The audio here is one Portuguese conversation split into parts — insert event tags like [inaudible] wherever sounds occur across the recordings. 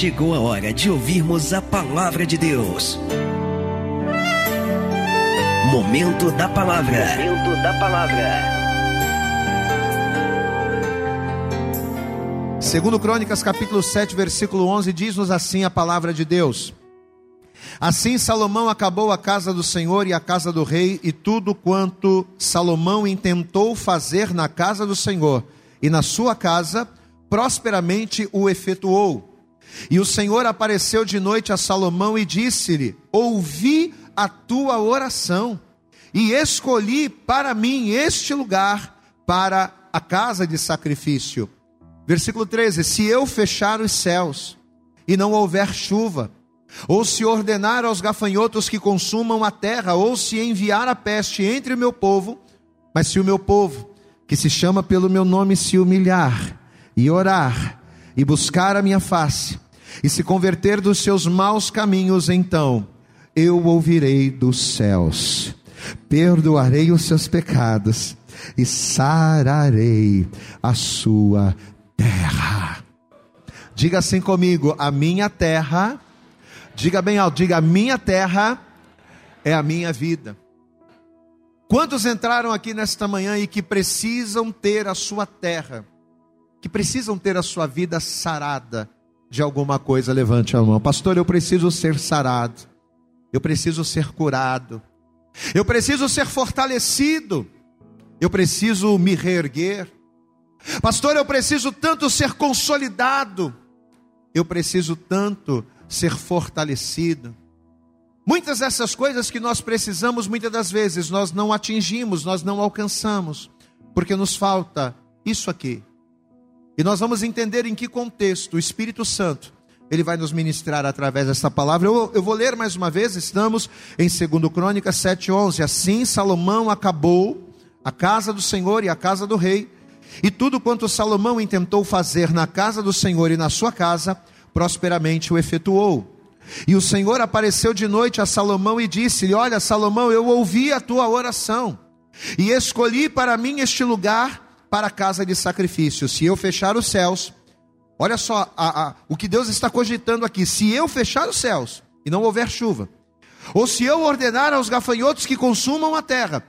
chegou a hora de ouvirmos a palavra de Deus. Momento da palavra. Momento da palavra. Segundo Crônicas, capítulo 7, versículo 11, diz-nos assim a palavra de Deus. Assim Salomão acabou a casa do Senhor e a casa do rei e tudo quanto Salomão intentou fazer na casa do Senhor e na sua casa, prosperamente o efetuou. E o Senhor apareceu de noite a Salomão e disse-lhe: Ouvi a tua oração e escolhi para mim este lugar para a casa de sacrifício. Versículo 13: Se eu fechar os céus e não houver chuva, ou se ordenar aos gafanhotos que consumam a terra, ou se enviar a peste entre o meu povo, mas se o meu povo, que se chama pelo meu nome, se humilhar e orar e buscar a minha face, e se converter dos seus maus caminhos, então eu ouvirei dos céus, perdoarei os seus pecados e sararei a sua terra. Diga assim comigo: a minha terra, diga bem alto, diga: a minha terra é a minha vida. Quantos entraram aqui nesta manhã e que precisam ter a sua terra, que precisam ter a sua vida sarada de alguma coisa? Levante a mão, pastor. Eu preciso ser sarado, eu preciso ser curado, eu preciso ser fortalecido, eu preciso me reerguer. Pastor, eu preciso tanto ser consolidado, eu preciso tanto ser fortalecido. Muitas dessas coisas que nós precisamos, muitas das vezes nós não atingimos, nós não alcançamos, porque nos falta isso aqui. E nós vamos entender em que contexto o Espírito Santo ele vai nos ministrar através dessa palavra. Eu, eu vou ler mais uma vez, estamos em 2 Crônicas 7,11. Assim Salomão acabou a casa do Senhor e a casa do rei, e tudo quanto Salomão intentou fazer na casa do Senhor e na sua casa, prosperamente o efetuou. E o Senhor apareceu de noite a Salomão e disse-lhe: Olha, Salomão, eu ouvi a tua oração e escolhi para mim este lugar para a casa de sacrifício. Se eu fechar os céus, olha só a, a, o que Deus está cogitando aqui: se eu fechar os céus e não houver chuva, ou se eu ordenar aos gafanhotos que consumam a terra,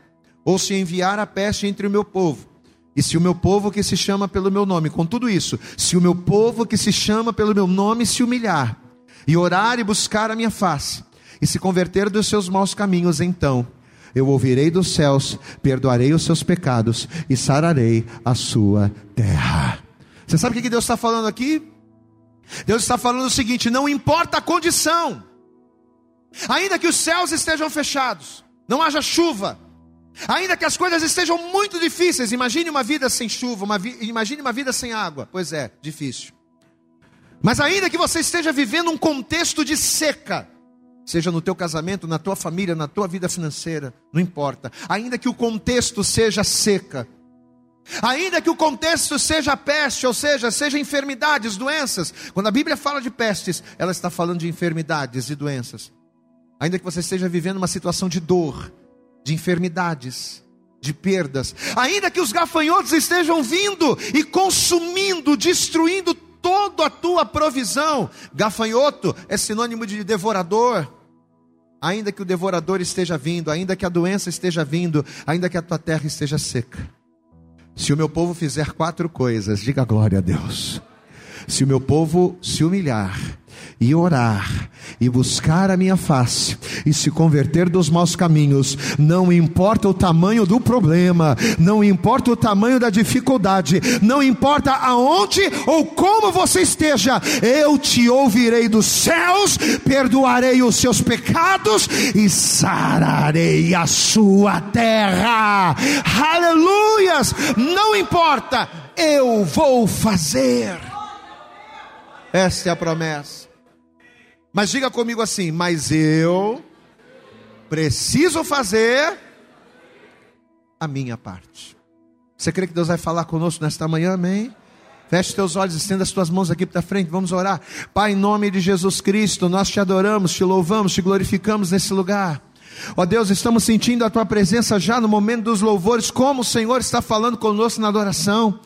ou se enviar a peste entre o meu povo, e se o meu povo que se chama pelo meu nome, com tudo isso, se o meu povo que se chama pelo meu nome se humilhar, e orar e buscar a minha face, e se converter dos seus maus caminhos, então eu ouvirei dos céus, perdoarei os seus pecados e sararei a sua terra. Você sabe o que Deus está falando aqui? Deus está falando o seguinte: não importa a condição, ainda que os céus estejam fechados, não haja chuva, Ainda que as coisas estejam muito difíceis, imagine uma vida sem chuva, uma vi... imagine uma vida sem água. Pois é, difícil. Mas ainda que você esteja vivendo um contexto de seca, seja no teu casamento, na tua família, na tua vida financeira, não importa. Ainda que o contexto seja seca, ainda que o contexto seja peste, ou seja, seja enfermidades, doenças. Quando a Bíblia fala de pestes, ela está falando de enfermidades e doenças. Ainda que você esteja vivendo uma situação de dor, de enfermidades, de perdas, ainda que os gafanhotos estejam vindo e consumindo, destruindo toda a tua provisão. Gafanhoto é sinônimo de devorador. Ainda que o devorador esteja vindo, ainda que a doença esteja vindo, ainda que a tua terra esteja seca. Se o meu povo fizer quatro coisas, diga glória a Deus. Se o meu povo se humilhar, e orar e buscar a minha face e se converter dos maus caminhos, não importa o tamanho do problema, não importa o tamanho da dificuldade, não importa aonde ou como você esteja, eu te ouvirei dos céus, perdoarei os seus pecados e sararei a sua terra. Aleluias! Não importa, eu vou fazer. Esta é a promessa. Mas diga comigo assim: mas eu preciso fazer a minha parte. Você crê que Deus vai falar conosco nesta manhã? Amém? Feche teus olhos, estenda as tuas mãos aqui para frente, vamos orar. Pai, em nome de Jesus Cristo, nós te adoramos, te louvamos, te glorificamos nesse lugar. Ó Deus, estamos sentindo a tua presença já no momento dos louvores, como o Senhor está falando conosco na adoração.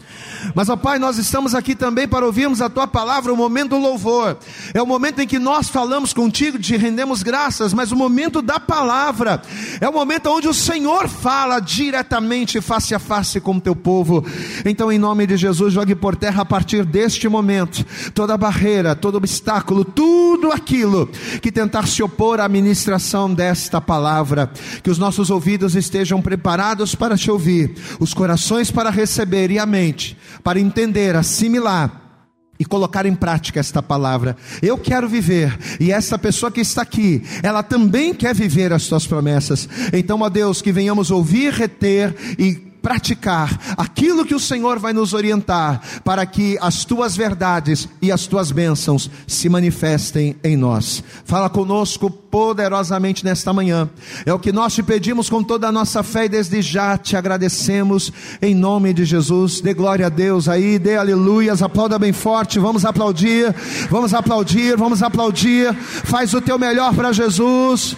Mas, ó Pai, nós estamos aqui também para ouvirmos a tua palavra, o momento do louvor. É o momento em que nós falamos contigo, te rendemos graças, mas o momento da palavra é o momento onde o Senhor fala diretamente, face a face com o teu povo. Então, em nome de Jesus, jogue por terra a partir deste momento toda barreira, todo obstáculo, tudo aquilo que tentar se opor à ministração desta palavra palavra, que os nossos ouvidos estejam preparados para te ouvir, os corações para receber e a mente para entender, assimilar e colocar em prática esta palavra. Eu quero viver, e essa pessoa que está aqui, ela também quer viver as tuas promessas. Então, ó Deus, que venhamos ouvir, reter e praticar aquilo que o Senhor vai nos orientar, para que as tuas verdades e as tuas bênçãos se manifestem em nós. Fala conosco poderosamente nesta manhã. É o que nós te pedimos com toda a nossa fé e desde já te agradecemos em nome de Jesus. Dê glória a Deus aí, dê aleluias, aplauda bem forte. Vamos aplaudir, vamos aplaudir, vamos aplaudir. Faz o teu melhor para Jesus.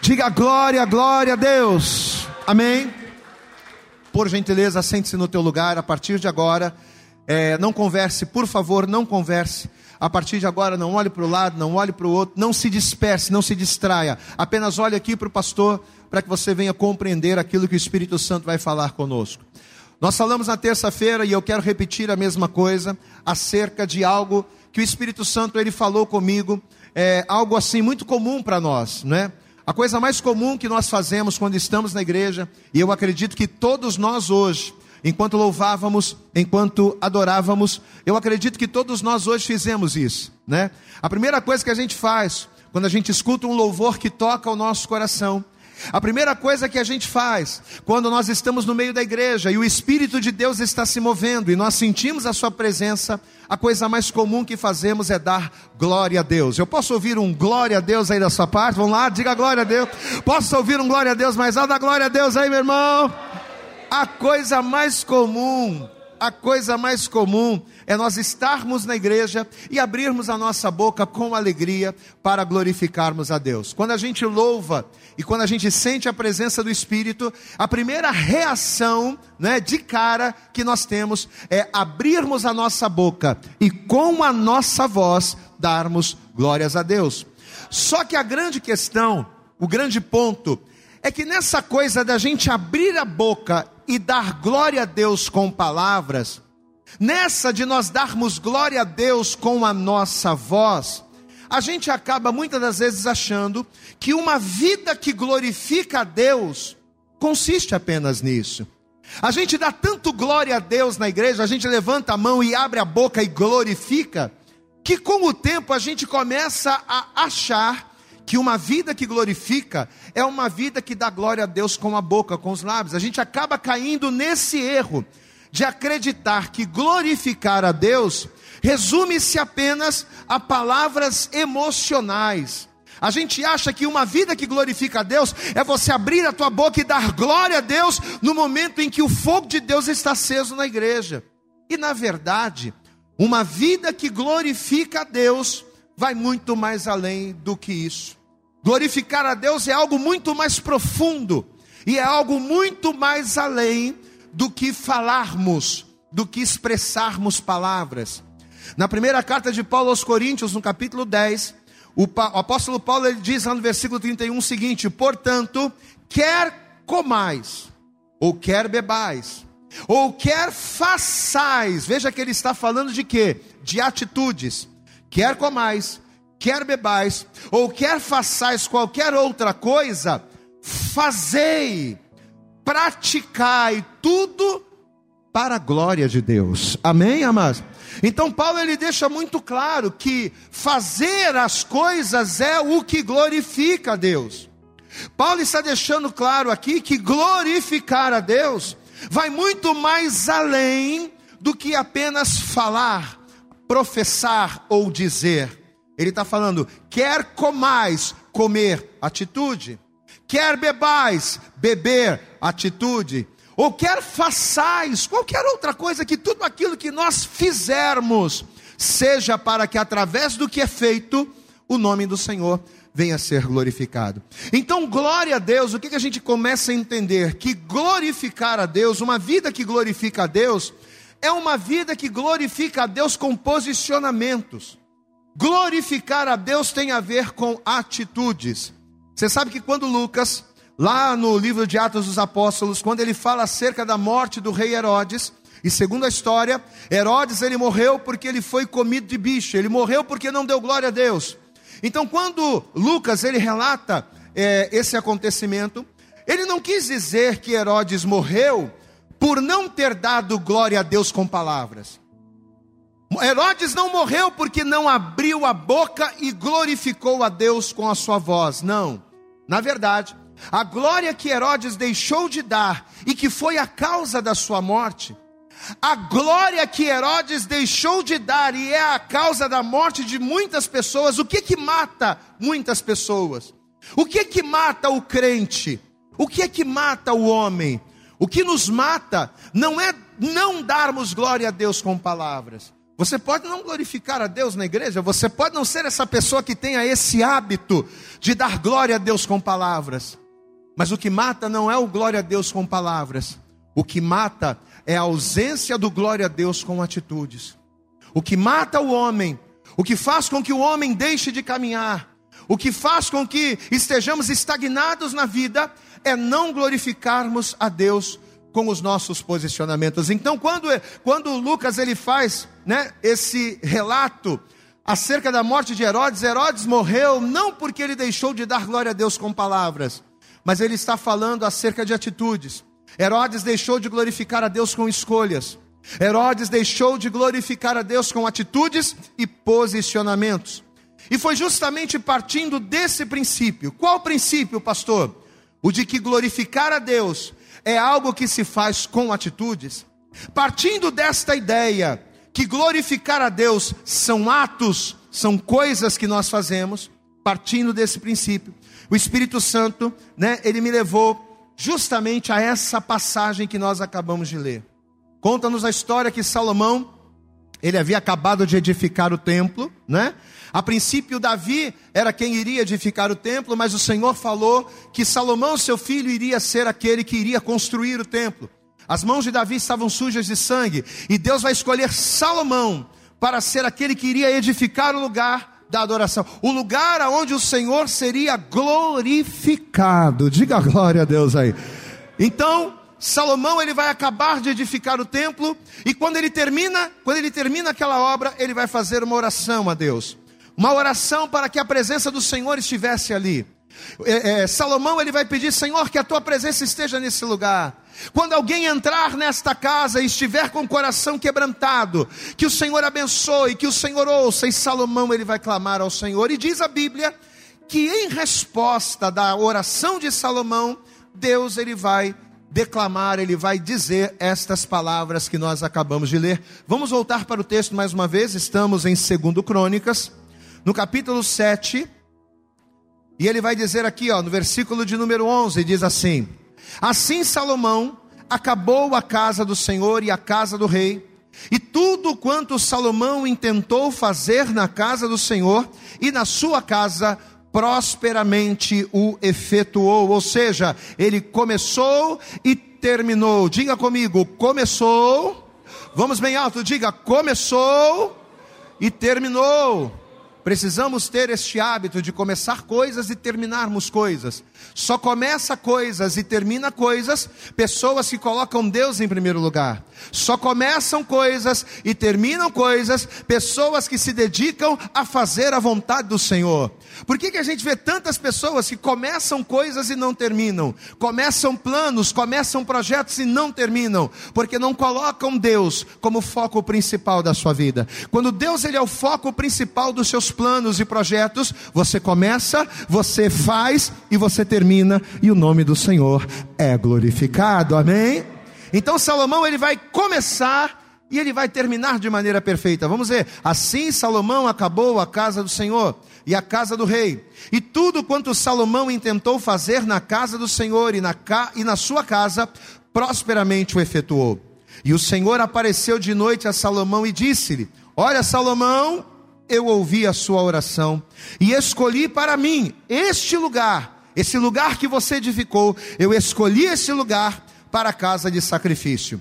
Diga glória, glória a Deus. Amém. Por gentileza, sente-se no teu lugar a partir de agora. É, não converse, por favor, não converse. A partir de agora, não olhe para o lado, não olhe para o outro, não se disperse, não se distraia. Apenas olhe aqui para o pastor para que você venha compreender aquilo que o Espírito Santo vai falar conosco. Nós falamos na terça-feira e eu quero repetir a mesma coisa acerca de algo que o Espírito Santo ele falou comigo, é algo assim muito comum para nós, não é? A coisa mais comum que nós fazemos quando estamos na igreja, e eu acredito que todos nós hoje, enquanto louvávamos, enquanto adorávamos, eu acredito que todos nós hoje fizemos isso, né? A primeira coisa que a gente faz, quando a gente escuta um louvor que toca o nosso coração, a primeira coisa que a gente faz quando nós estamos no meio da igreja e o Espírito de Deus está se movendo e nós sentimos a Sua presença, a coisa mais comum que fazemos é dar glória a Deus. Eu posso ouvir um glória a Deus aí da sua parte? Vamos lá, diga glória a Deus. Posso ouvir um glória a Deus mais alto? Dá glória a Deus aí, meu irmão. A coisa mais comum a coisa mais comum é nós estarmos na igreja e abrirmos a nossa boca com alegria para glorificarmos a Deus. Quando a gente louva e quando a gente sente a presença do Espírito, a primeira reação, né, de cara que nós temos é abrirmos a nossa boca e com a nossa voz darmos glórias a Deus. Só que a grande questão, o grande ponto é que nessa coisa da gente abrir a boca e dar glória a Deus com palavras, nessa de nós darmos glória a Deus com a nossa voz, a gente acaba muitas das vezes achando que uma vida que glorifica a Deus consiste apenas nisso. A gente dá tanto glória a Deus na igreja, a gente levanta a mão e abre a boca e glorifica, que com o tempo a gente começa a achar que uma vida que glorifica é uma vida que dá glória a Deus com a boca, com os lábios. A gente acaba caindo nesse erro de acreditar que glorificar a Deus resume-se apenas a palavras emocionais. A gente acha que uma vida que glorifica a Deus é você abrir a tua boca e dar glória a Deus no momento em que o fogo de Deus está aceso na igreja. E na verdade, uma vida que glorifica a Deus vai muito mais além do que isso. Glorificar a Deus é algo muito mais profundo e é algo muito mais além do que falarmos, do que expressarmos palavras. Na primeira carta de Paulo aos Coríntios, no capítulo 10, o, apóstolo Paulo ele diz lá no versículo 31 o seguinte: Portanto, quer comais, ou quer bebais, ou quer façais, veja que ele está falando de quê? De atitudes quer comais, quer bebais, ou quer façais qualquer outra coisa, fazei, praticai tudo para a glória de Deus. Amém, amados? Então Paulo ele deixa muito claro que fazer as coisas é o que glorifica a Deus. Paulo está deixando claro aqui que glorificar a Deus vai muito mais além do que apenas falar, professar ou dizer. Ele está falando, quer comais, comer, atitude. Quer bebais, beber, atitude. Ou quer façais, qualquer outra coisa, que tudo aquilo que nós fizermos, seja para que através do que é feito, o nome do Senhor venha ser glorificado. Então, glória a Deus, o que, que a gente começa a entender? Que glorificar a Deus, uma vida que glorifica a Deus, é uma vida que glorifica a Deus com posicionamentos. Glorificar a Deus tem a ver com atitudes. Você sabe que quando Lucas, lá no livro de Atos dos Apóstolos, quando ele fala acerca da morte do rei Herodes, e segundo a história, Herodes ele morreu porque ele foi comido de bicho, ele morreu porque não deu glória a Deus. Então, quando Lucas ele relata é, esse acontecimento, ele não quis dizer que Herodes morreu por não ter dado glória a Deus com palavras. Herodes não morreu porque não abriu a boca e glorificou a Deus com a sua voz. Não. Na verdade, a glória que Herodes deixou de dar e que foi a causa da sua morte, a glória que Herodes deixou de dar e é a causa da morte de muitas pessoas, o que que mata muitas pessoas? O que que mata o crente? O que que mata o homem? O que nos mata não é não darmos glória a Deus com palavras. Você pode não glorificar a Deus na igreja, você pode não ser essa pessoa que tenha esse hábito de dar glória a Deus com palavras. Mas o que mata não é o glória a Deus com palavras. O que mata é a ausência do glória a Deus com atitudes. O que mata o homem, o que faz com que o homem deixe de caminhar, o que faz com que estejamos estagnados na vida é não glorificarmos a Deus com os nossos posicionamentos. Então, quando, quando Lucas ele faz né, esse relato acerca da morte de Herodes, Herodes morreu não porque ele deixou de dar glória a Deus com palavras, mas ele está falando acerca de atitudes. Herodes deixou de glorificar a Deus com escolhas. Herodes deixou de glorificar a Deus com atitudes e posicionamentos. E foi justamente partindo desse princípio. Qual princípio, pastor? O de que glorificar a Deus é algo que se faz com atitudes. Partindo desta ideia que glorificar a Deus são atos, são coisas que nós fazemos, partindo desse princípio, o Espírito Santo, né, ele me levou justamente a essa passagem que nós acabamos de ler. Conta-nos a história que Salomão, ele havia acabado de edificar o templo, né? A princípio, Davi era quem iria edificar o templo, mas o Senhor falou que Salomão, seu filho, iria ser aquele que iria construir o templo. As mãos de Davi estavam sujas de sangue, e Deus vai escolher Salomão para ser aquele que iria edificar o lugar da adoração, o lugar aonde o Senhor seria glorificado. Diga glória a Deus aí. Então, Salomão ele vai acabar de edificar o templo e quando ele termina, quando ele termina aquela obra, ele vai fazer uma oração a Deus. Uma oração para que a presença do Senhor estivesse ali. É, é, Salomão ele vai pedir, Senhor, que a tua presença esteja nesse lugar. Quando alguém entrar nesta casa e estiver com o coração quebrantado, que o Senhor abençoe, que o Senhor ouça, e Salomão ele vai clamar ao Senhor. E diz a Bíblia que em resposta da oração de Salomão, Deus ele vai declamar, ele vai dizer estas palavras que nós acabamos de ler. Vamos voltar para o texto mais uma vez, estamos em 2 Crônicas, no capítulo 7, e ele vai dizer aqui, ó, no versículo de número 11, diz assim: Assim Salomão acabou a casa do Senhor e a casa do rei, e tudo quanto Salomão intentou fazer na casa do Senhor e na sua casa, prosperamente o efetuou. Ou seja, ele começou e terminou. Diga comigo, começou. Vamos bem alto, diga, começou e terminou. Precisamos ter este hábito de começar coisas e terminarmos coisas. Só começa coisas e termina coisas pessoas que colocam Deus em primeiro lugar. Só começam coisas e terminam coisas pessoas que se dedicam a fazer a vontade do Senhor. Por que, que a gente vê tantas pessoas que começam coisas e não terminam? Começam planos, começam projetos e não terminam, porque não colocam Deus como foco principal da sua vida. Quando Deus ele é o foco principal dos seus planos e projetos, você começa, você faz e você termina, e o nome do Senhor é glorificado. Amém? Então Salomão ele vai começar e ele vai terminar de maneira perfeita. Vamos ver. Assim Salomão acabou a casa do Senhor e a casa do rei. E tudo quanto Salomão intentou fazer na casa do Senhor e na, ca... e na sua casa, prosperamente o efetuou. E o Senhor apareceu de noite a Salomão e disse-lhe: Olha, Salomão, eu ouvi a sua oração e escolhi para mim este lugar, esse lugar que você edificou, eu escolhi esse lugar para a casa de sacrifício.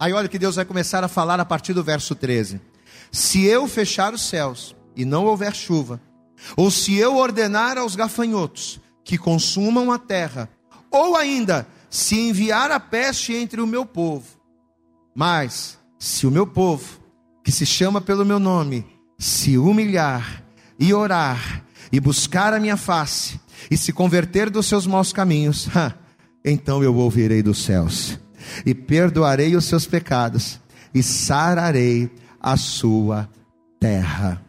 Aí olha que Deus vai começar a falar a partir do verso 13: Se eu fechar os céus e não houver chuva, ou se eu ordenar aos gafanhotos que consumam a terra, ou ainda se enviar a peste entre o meu povo, mas se o meu povo, que se chama pelo meu nome, se humilhar e orar e buscar a minha face e se converter dos seus maus caminhos, [laughs] então eu ouvirei dos céus e perdoarei os seus pecados e sararei a sua terra.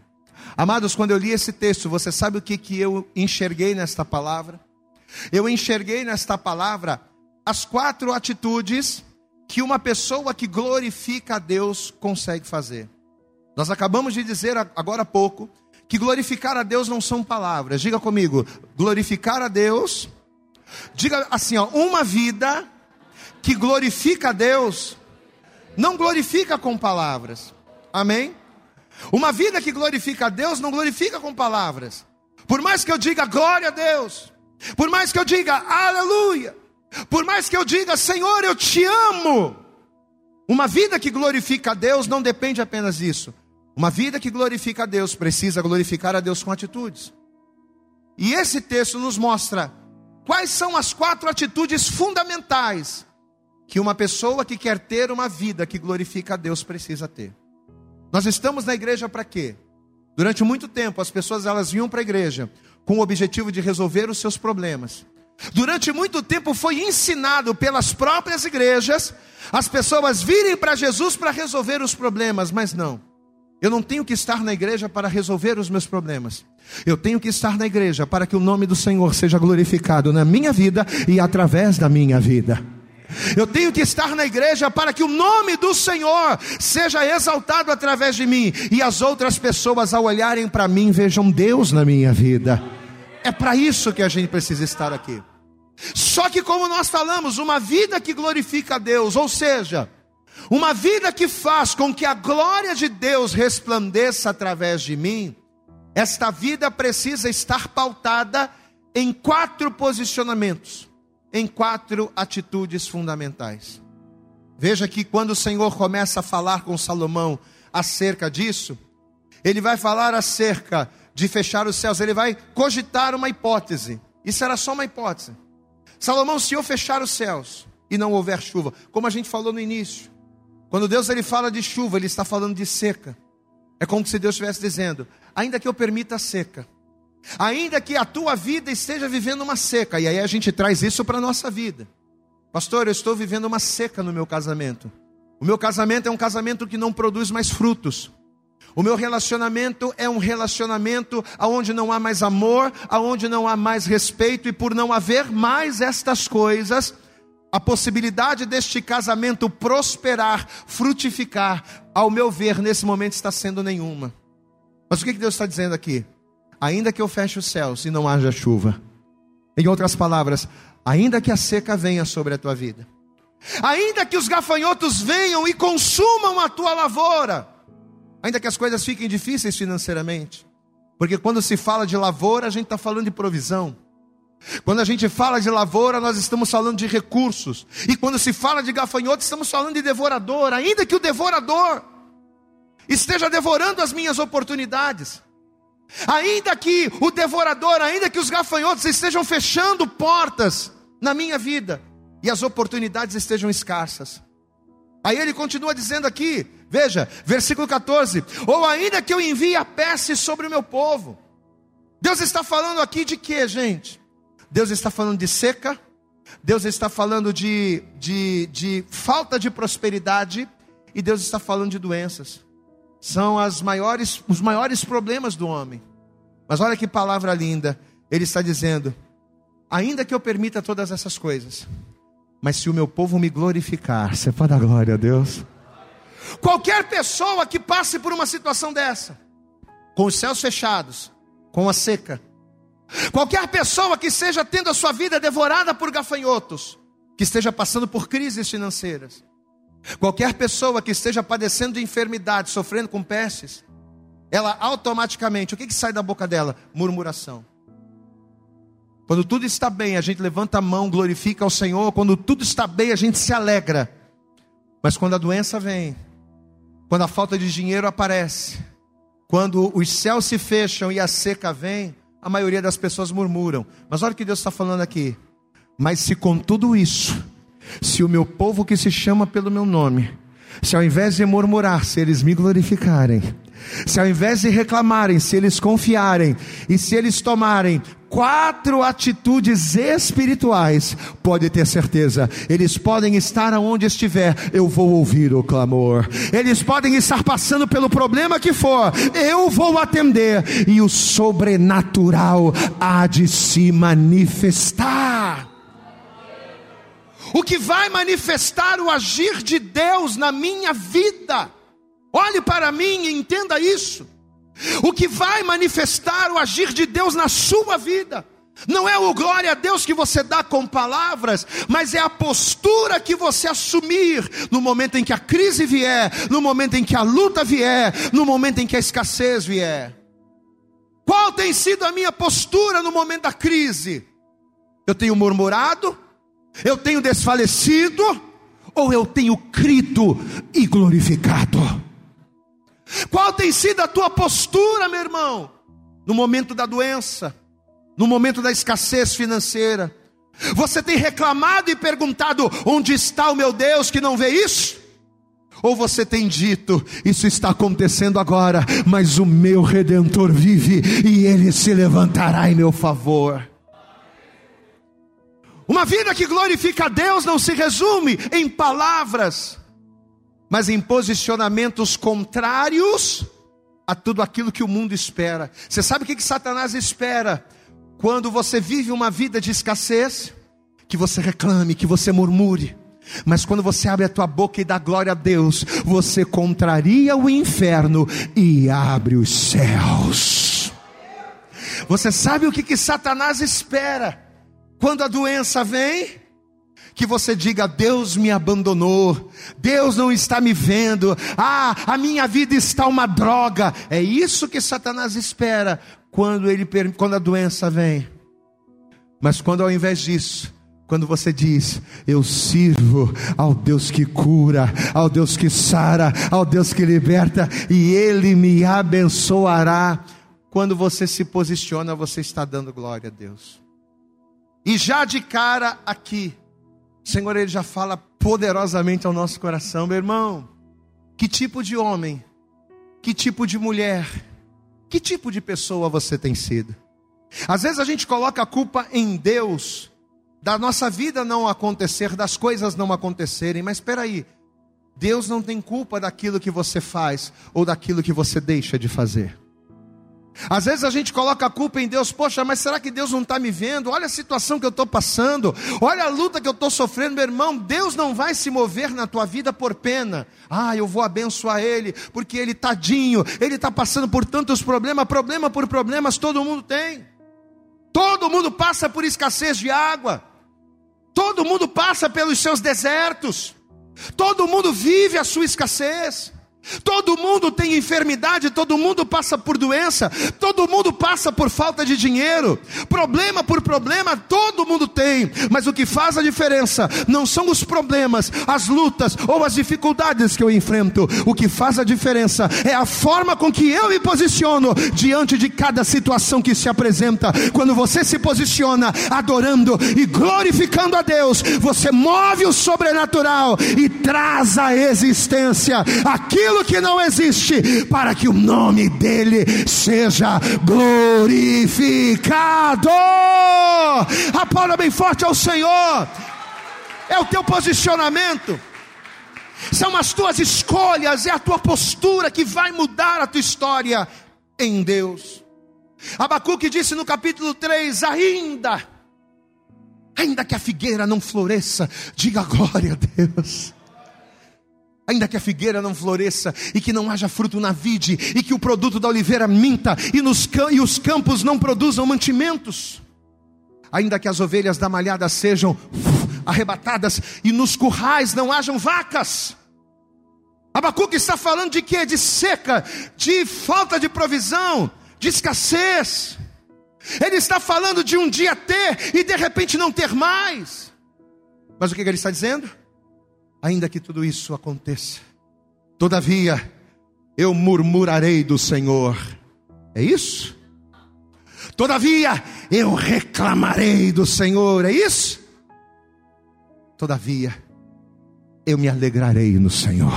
Amados, quando eu li esse texto, você sabe o que, que eu enxerguei nesta palavra? Eu enxerguei nesta palavra as quatro atitudes que uma pessoa que glorifica a Deus consegue fazer. Nós acabamos de dizer agora há pouco que glorificar a Deus não são palavras. Diga comigo, glorificar a Deus. Diga assim, ó, uma vida que glorifica a Deus não glorifica com palavras. Amém? Uma vida que glorifica a Deus não glorifica com palavras. Por mais que eu diga glória a Deus, por mais que eu diga aleluia, por mais que eu diga Senhor, eu te amo. Uma vida que glorifica a Deus não depende apenas disso. Uma vida que glorifica a Deus precisa glorificar a Deus com atitudes. E esse texto nos mostra quais são as quatro atitudes fundamentais que uma pessoa que quer ter uma vida que glorifica a Deus precisa ter. Nós estamos na igreja para quê? Durante muito tempo as pessoas elas vinham para a igreja com o objetivo de resolver os seus problemas. Durante muito tempo foi ensinado pelas próprias igrejas as pessoas virem para Jesus para resolver os problemas, mas não. Eu não tenho que estar na igreja para resolver os meus problemas. Eu tenho que estar na igreja para que o nome do Senhor seja glorificado na minha vida e através da minha vida. Eu tenho que estar na igreja para que o nome do Senhor seja exaltado através de mim e as outras pessoas, ao olharem para mim, vejam Deus na minha vida. É para isso que a gente precisa estar aqui. Só que, como nós falamos, uma vida que glorifica a Deus, ou seja, uma vida que faz com que a glória de Deus resplandeça através de mim, esta vida precisa estar pautada em quatro posicionamentos em quatro atitudes fundamentais. Veja que quando o Senhor começa a falar com Salomão acerca disso, ele vai falar acerca de fechar os céus, ele vai cogitar uma hipótese. Isso era só uma hipótese. Salomão, se eu fechar os céus e não houver chuva, como a gente falou no início, quando Deus ele fala de chuva, ele está falando de seca. É como se Deus estivesse dizendo: ainda que eu permita a seca, Ainda que a tua vida esteja vivendo uma seca, e aí a gente traz isso para a nossa vida. Pastor, eu estou vivendo uma seca no meu casamento. O meu casamento é um casamento que não produz mais frutos. O meu relacionamento é um relacionamento aonde não há mais amor, aonde não há mais respeito e por não haver mais estas coisas, a possibilidade deste casamento prosperar, frutificar, ao meu ver, nesse momento está sendo nenhuma. Mas o que Deus está dizendo aqui? ainda que eu feche os céus e não haja chuva. Em outras palavras, ainda que a seca venha sobre a tua vida, ainda que os gafanhotos venham e consumam a tua lavoura, ainda que as coisas fiquem difíceis financeiramente, porque quando se fala de lavoura, a gente está falando de provisão. Quando a gente fala de lavoura, nós estamos falando de recursos. E quando se fala de gafanhoto, estamos falando de devorador. Ainda que o devorador esteja devorando as minhas oportunidades, Ainda que o devorador, ainda que os gafanhotos estejam fechando portas na minha vida e as oportunidades estejam escassas. Aí ele continua dizendo aqui, veja, versículo 14: Ou ainda que eu envie a peste sobre o meu povo. Deus está falando aqui de quê, gente? Deus está falando de seca, Deus está falando de, de, de falta de prosperidade, e Deus está falando de doenças são as maiores, os maiores problemas do homem. Mas olha que palavra linda. Ele está dizendo: ainda que eu permita todas essas coisas, mas se o meu povo me glorificar, você pode dar glória a Deus. Qualquer pessoa que passe por uma situação dessa, com os céus fechados, com a seca, qualquer pessoa que esteja tendo a sua vida devorada por gafanhotos, que esteja passando por crises financeiras, Qualquer pessoa que esteja padecendo de enfermidade, sofrendo com pestes, ela automaticamente, o que, que sai da boca dela? Murmuração. Quando tudo está bem, a gente levanta a mão, glorifica ao Senhor. Quando tudo está bem, a gente se alegra. Mas quando a doença vem, quando a falta de dinheiro aparece, quando os céus se fecham e a seca vem, a maioria das pessoas murmuram. Mas olha o que Deus está falando aqui. Mas se com tudo isso, se o meu povo que se chama pelo meu nome, se ao invés de murmurar, se eles me glorificarem, se ao invés de reclamarem, se eles confiarem e se eles tomarem quatro atitudes espirituais, pode ter certeza, eles podem estar aonde estiver, eu vou ouvir o clamor. Eles podem estar passando pelo problema que for, eu vou atender e o sobrenatural há de se manifestar. O que vai manifestar o agir de Deus na minha vida Olhe para mim e entenda isso. O que vai manifestar o agir de Deus na sua vida, não é o glória a Deus que você dá com palavras, mas é a postura que você assumir no momento em que a crise vier, no momento em que a luta vier, no momento em que a escassez vier. Qual tem sido a minha postura no momento da crise? Eu tenho murmurado? Eu tenho desfalecido? Ou eu tenho crido e glorificado? Qual tem sido a tua postura, meu irmão? No momento da doença, no momento da escassez financeira. Você tem reclamado e perguntado: onde está o meu Deus que não vê isso? Ou você tem dito, isso está acontecendo agora, mas o meu redentor vive e ele se levantará em meu favor. Uma vida que glorifica a Deus não se resume em palavras, mas em posicionamentos contrários a tudo aquilo que o mundo espera. Você sabe o que, que Satanás espera? Quando você vive uma vida de escassez, que você reclame, que você murmure. Mas quando você abre a tua boca e dá glória a Deus, você contraria o inferno e abre os céus. Você sabe o que, que Satanás espera? Quando a doença vem, que você diga: Deus me abandonou, Deus não está me vendo, ah, a minha vida está uma droga. É isso que Satanás espera quando, ele, quando a doença vem. Mas quando ao invés disso, quando você diz, eu sirvo ao Deus que cura, ao Deus que sara, ao Deus que liberta, e Ele me abençoará. Quando você se posiciona, você está dando glória a Deus. E já de cara aqui, Senhor, Ele já fala poderosamente ao nosso coração, meu irmão. Que tipo de homem, que tipo de mulher, que tipo de pessoa você tem sido? Às vezes a gente coloca a culpa em Deus, da nossa vida não acontecer, das coisas não acontecerem, mas espera aí, Deus não tem culpa daquilo que você faz ou daquilo que você deixa de fazer. Às vezes a gente coloca a culpa em Deus, poxa, mas será que Deus não está me vendo? Olha a situação que eu estou passando, olha a luta que eu estou sofrendo, meu irmão. Deus não vai se mover na tua vida por pena. Ah, eu vou abençoar Ele, porque Ele tadinho, Ele está passando por tantos problemas, problema por problemas todo mundo tem. Todo mundo passa por escassez de água, todo mundo passa pelos seus desertos, todo mundo vive a sua escassez. Todo mundo tem enfermidade, todo mundo passa por doença, todo mundo passa por falta de dinheiro, problema por problema, todo mundo tem, mas o que faz a diferença não são os problemas, as lutas ou as dificuldades que eu enfrento, o que faz a diferença é a forma com que eu me posiciono diante de cada situação que se apresenta. Quando você se posiciona adorando e glorificando a Deus, você move o sobrenatural e traz à existência. Aquilo aquilo que não existe, para que o nome dele seja glorificado. Aplauda bem forte ao Senhor. É o teu posicionamento. São as tuas escolhas, é a tua postura que vai mudar a tua história em Deus. Abacuque disse no capítulo 3: ainda, ainda que a figueira não floresça, diga glória a Deus ainda que a figueira não floresça e que não haja fruto na vide e que o produto da oliveira minta e, nos, e os campos não produzam mantimentos, ainda que as ovelhas da malhada sejam arrebatadas e nos currais não hajam vacas, Abacuque está falando de quê? De seca, de falta de provisão, de escassez. Ele está falando de um dia ter e de repente não ter mais. Mas o que ele está dizendo? Ainda que tudo isso aconteça, todavia eu murmurarei do Senhor. É isso? Todavia eu reclamarei do Senhor. É isso? Todavia eu me alegrarei no Senhor.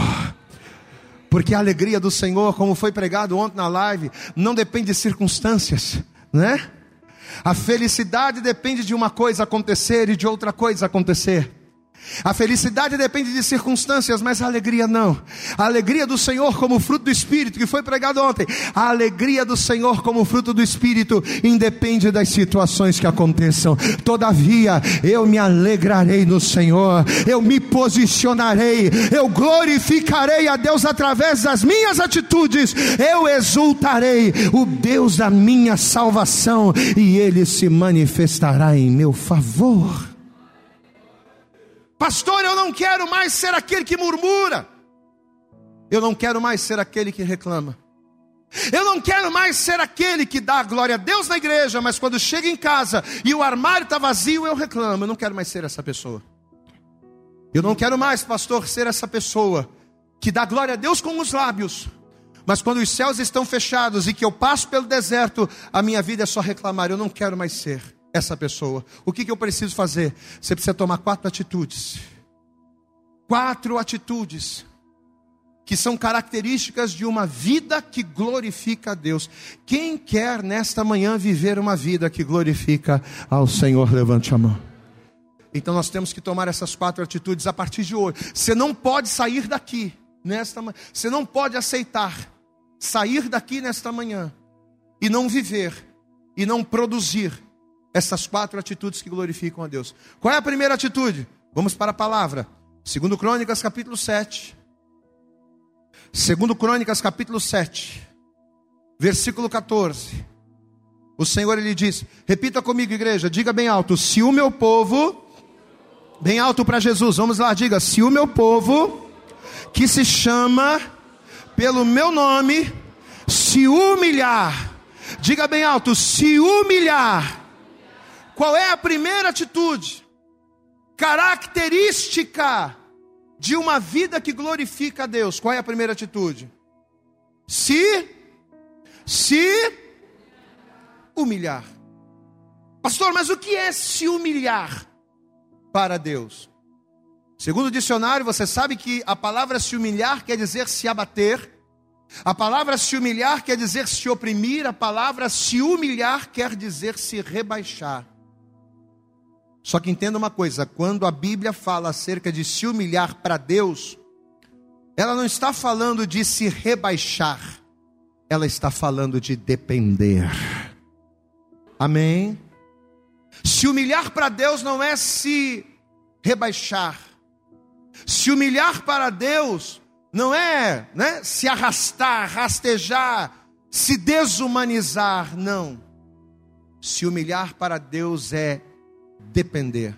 Porque a alegria do Senhor, como foi pregado ontem na live, não depende de circunstâncias, né? A felicidade depende de uma coisa acontecer e de outra coisa acontecer. A felicidade depende de circunstâncias, mas a alegria não. A alegria do Senhor como fruto do Espírito, que foi pregado ontem. A alegria do Senhor como fruto do Espírito independe das situações que aconteçam. Todavia, eu me alegrarei no Senhor, eu me posicionarei, eu glorificarei a Deus através das minhas atitudes, eu exultarei o Deus da minha salvação e ele se manifestará em meu favor. Pastor, eu não quero mais ser aquele que murmura. Eu não quero mais ser aquele que reclama. Eu não quero mais ser aquele que dá glória a Deus na igreja, mas quando chega em casa e o armário está vazio, eu reclamo. Eu não quero mais ser essa pessoa. Eu não quero mais, pastor, ser essa pessoa que dá glória a Deus com os lábios, mas quando os céus estão fechados e que eu passo pelo deserto, a minha vida é só reclamar. Eu não quero mais ser essa pessoa. O que, que eu preciso fazer? Você precisa tomar quatro atitudes. Quatro atitudes que são características de uma vida que glorifica a Deus. Quem quer nesta manhã viver uma vida que glorifica ao Senhor, levante a mão. Então nós temos que tomar essas quatro atitudes a partir de hoje. Você não pode sair daqui nesta manhã. Você não pode aceitar sair daqui nesta manhã e não viver e não produzir essas quatro atitudes que glorificam a Deus. Qual é a primeira atitude? Vamos para a palavra. Segundo Crônicas, capítulo 7. Segundo Crônicas, capítulo 7. Versículo 14. O Senhor ele diz: Repita comigo, igreja, diga bem alto: Se o meu povo, bem alto para Jesus, vamos lá, diga: Se o meu povo, que se chama pelo meu nome, se humilhar, diga bem alto: se humilhar qual é a primeira atitude? Característica de uma vida que glorifica a Deus. Qual é a primeira atitude? Se se humilhar. Pastor, mas o que é se humilhar para Deus? Segundo o dicionário, você sabe que a palavra se humilhar quer dizer se abater. A palavra se humilhar quer dizer se oprimir. A palavra se humilhar quer dizer se rebaixar. Só que entenda uma coisa: quando a Bíblia fala acerca de se humilhar para Deus, ela não está falando de se rebaixar, ela está falando de depender. Amém? Se humilhar para Deus não é se rebaixar. Se humilhar para Deus não é né, se arrastar, rastejar, se desumanizar, não. Se humilhar para Deus é depender.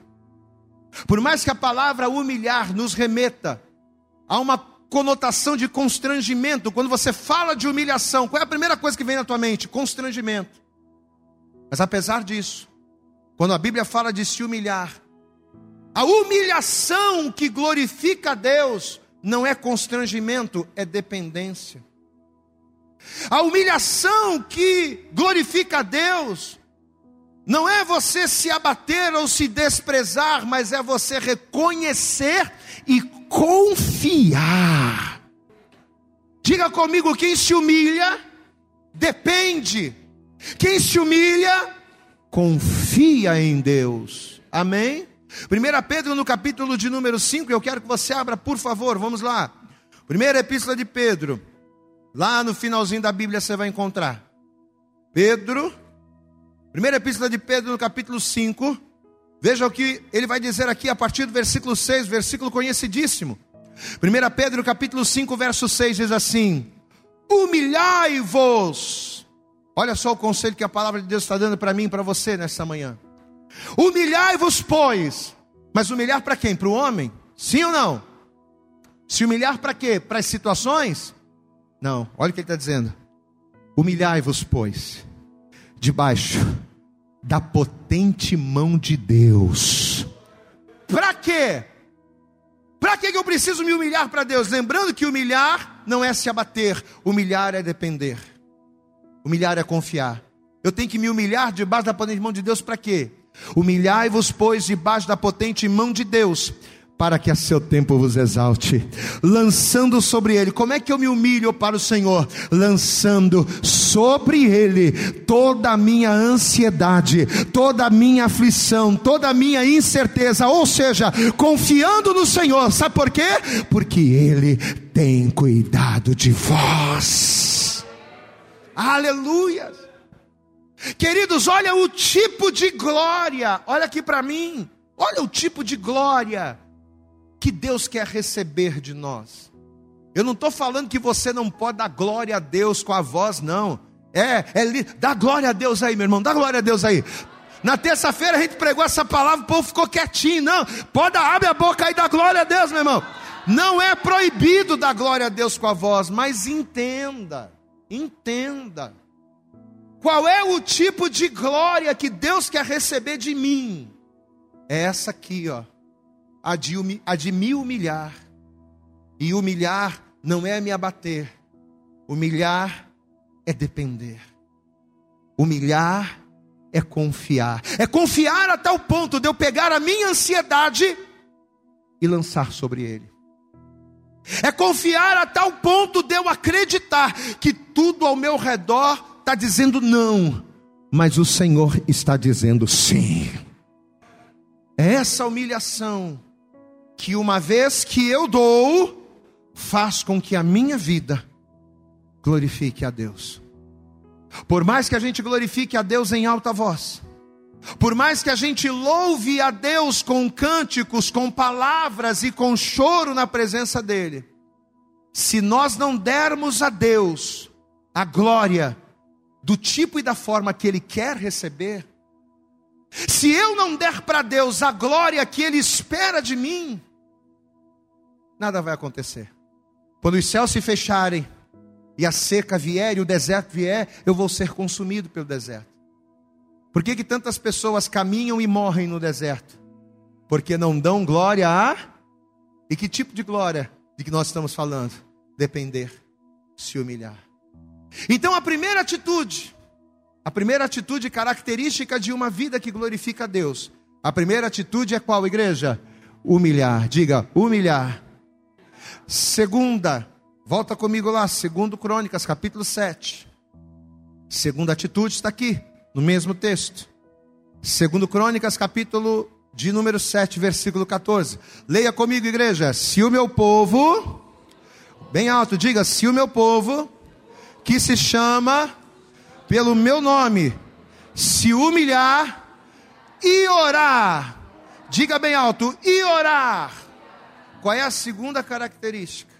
Por mais que a palavra humilhar nos remeta a uma conotação de constrangimento, quando você fala de humilhação, qual é a primeira coisa que vem na tua mente? Constrangimento. Mas apesar disso, quando a Bíblia fala de se humilhar, a humilhação que glorifica a Deus não é constrangimento, é dependência. A humilhação que glorifica a Deus não é você se abater ou se desprezar, mas é você reconhecer e confiar. Diga comigo: quem se humilha, depende. Quem se humilha, confia em Deus. Amém? 1 Pedro, no capítulo de número 5, eu quero que você abra, por favor, vamos lá. Primeira epístola de Pedro, lá no finalzinho da Bíblia você vai encontrar. Pedro, Primeira epístola de Pedro, no capítulo 5. Veja o que ele vai dizer aqui a partir do versículo 6, versículo conhecidíssimo. 1 Pedro, capítulo 5, verso 6 diz assim: Humilhai-vos. Olha só o conselho que a palavra de Deus está dando para mim e para você nesta manhã. Humilhai-vos, pois. Mas humilhar para quem? Para o homem? Sim ou não? Se humilhar para quê? Para as situações? Não, olha o que ele está dizendo. Humilhai-vos, pois, debaixo da potente mão de Deus. Para quê? Para que eu preciso me humilhar para Deus? Lembrando que humilhar não é se abater, humilhar é depender, humilhar é confiar. Eu tenho que me humilhar debaixo da potente mão de Deus para quê? Humilhai-vos, pois, debaixo da potente mão de Deus, para que a seu tempo vos exalte, lançando sobre ele. Como é que eu me humilho para o Senhor? Lançando sobre ele toda a minha ansiedade, toda a minha aflição, toda a minha incerteza, ou seja, confiando no Senhor. Sabe por quê? Porque ele tem cuidado de vós. Aleluia. Queridos, olha o tipo de glória. Olha aqui para mim. Olha o tipo de glória que Deus quer receber de nós. Eu não estou falando que você não pode dar glória a Deus com a voz, não. É, é, dá glória a Deus aí, meu irmão, dá glória a Deus aí. Na terça-feira a gente pregou essa palavra, o povo ficou quietinho. Não, pode abrir a boca aí dá glória a Deus, meu irmão. Não é proibido dar glória a Deus com a voz, mas entenda, entenda. Qual é o tipo de glória que Deus quer receber de mim? É essa aqui, ó a de, a de me humilhar. E humilhar não é me abater, humilhar é depender, humilhar é confiar, é confiar a tal ponto de eu pegar a minha ansiedade e lançar sobre ele. É confiar a tal ponto de eu acreditar que tudo ao meu redor está dizendo não, mas o Senhor está dizendo sim. É essa humilhação que uma vez que eu dou, faz com que a minha vida glorifique a Deus. Por mais que a gente glorifique a Deus em alta voz, por mais que a gente louve a Deus com cânticos, com palavras e com choro na presença dEle, se nós não dermos a Deus a glória do tipo e da forma que Ele quer receber, se eu não der para Deus a glória que Ele espera de mim, nada vai acontecer. Quando os céus se fecharem e a seca vier e o deserto vier, eu vou ser consumido pelo deserto. Por que, que tantas pessoas caminham e morrem no deserto? Porque não dão glória a. E que tipo de glória de que nós estamos falando? Depender, se humilhar. Então a primeira atitude, a primeira atitude característica de uma vida que glorifica a Deus. A primeira atitude é qual, igreja? Humilhar. Diga, humilhar. Segunda, volta comigo lá, segundo Crônicas, capítulo 7. Segunda atitude está aqui, no mesmo texto. Segundo Crônicas, capítulo de número 7, versículo 14. Leia comigo, igreja. Se o meu povo, bem alto, diga: se o meu povo, que se chama pelo meu nome, se humilhar e orar, diga bem alto, e orar qual é a segunda característica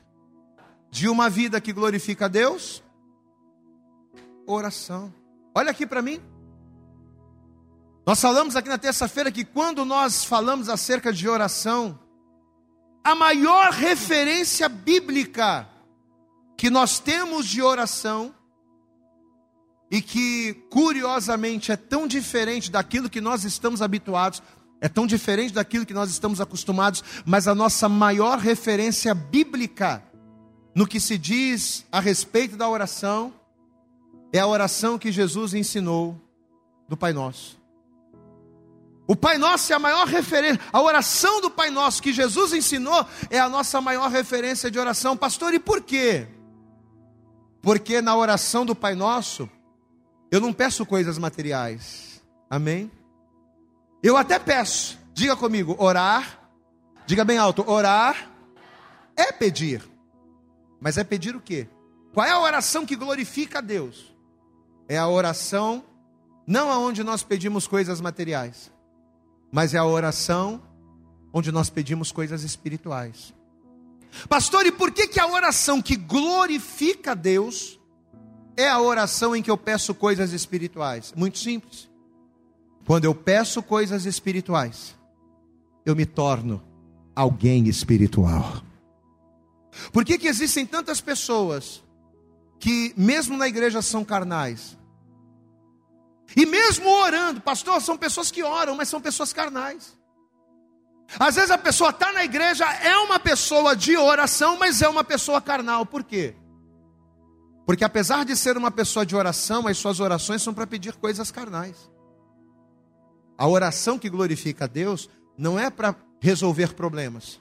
de uma vida que glorifica a Deus? Oração. Olha aqui para mim. Nós falamos aqui na terça-feira que quando nós falamos acerca de oração, a maior referência bíblica que nós temos de oração e que curiosamente é tão diferente daquilo que nós estamos habituados, é tão diferente daquilo que nós estamos acostumados, mas a nossa maior referência bíblica no que se diz a respeito da oração é a oração que Jesus ensinou do Pai Nosso. O Pai Nosso é a maior referência, a oração do Pai Nosso que Jesus ensinou é a nossa maior referência de oração. Pastor, e por quê? Porque na oração do Pai Nosso, eu não peço coisas materiais. Amém? Eu até peço, diga comigo, orar, diga bem alto, orar é pedir. Mas é pedir o quê? Qual é a oração que glorifica a Deus? É a oração não aonde nós pedimos coisas materiais, mas é a oração onde nós pedimos coisas espirituais. Pastor, e por que que a oração que glorifica a Deus é a oração em que eu peço coisas espirituais? Muito simples. Quando eu peço coisas espirituais, eu me torno alguém espiritual. Por que, que existem tantas pessoas que, mesmo na igreja, são carnais? E mesmo orando, pastor, são pessoas que oram, mas são pessoas carnais. Às vezes a pessoa está na igreja, é uma pessoa de oração, mas é uma pessoa carnal. Por quê? Porque apesar de ser uma pessoa de oração, as suas orações são para pedir coisas carnais. A oração que glorifica a Deus não é para resolver problemas.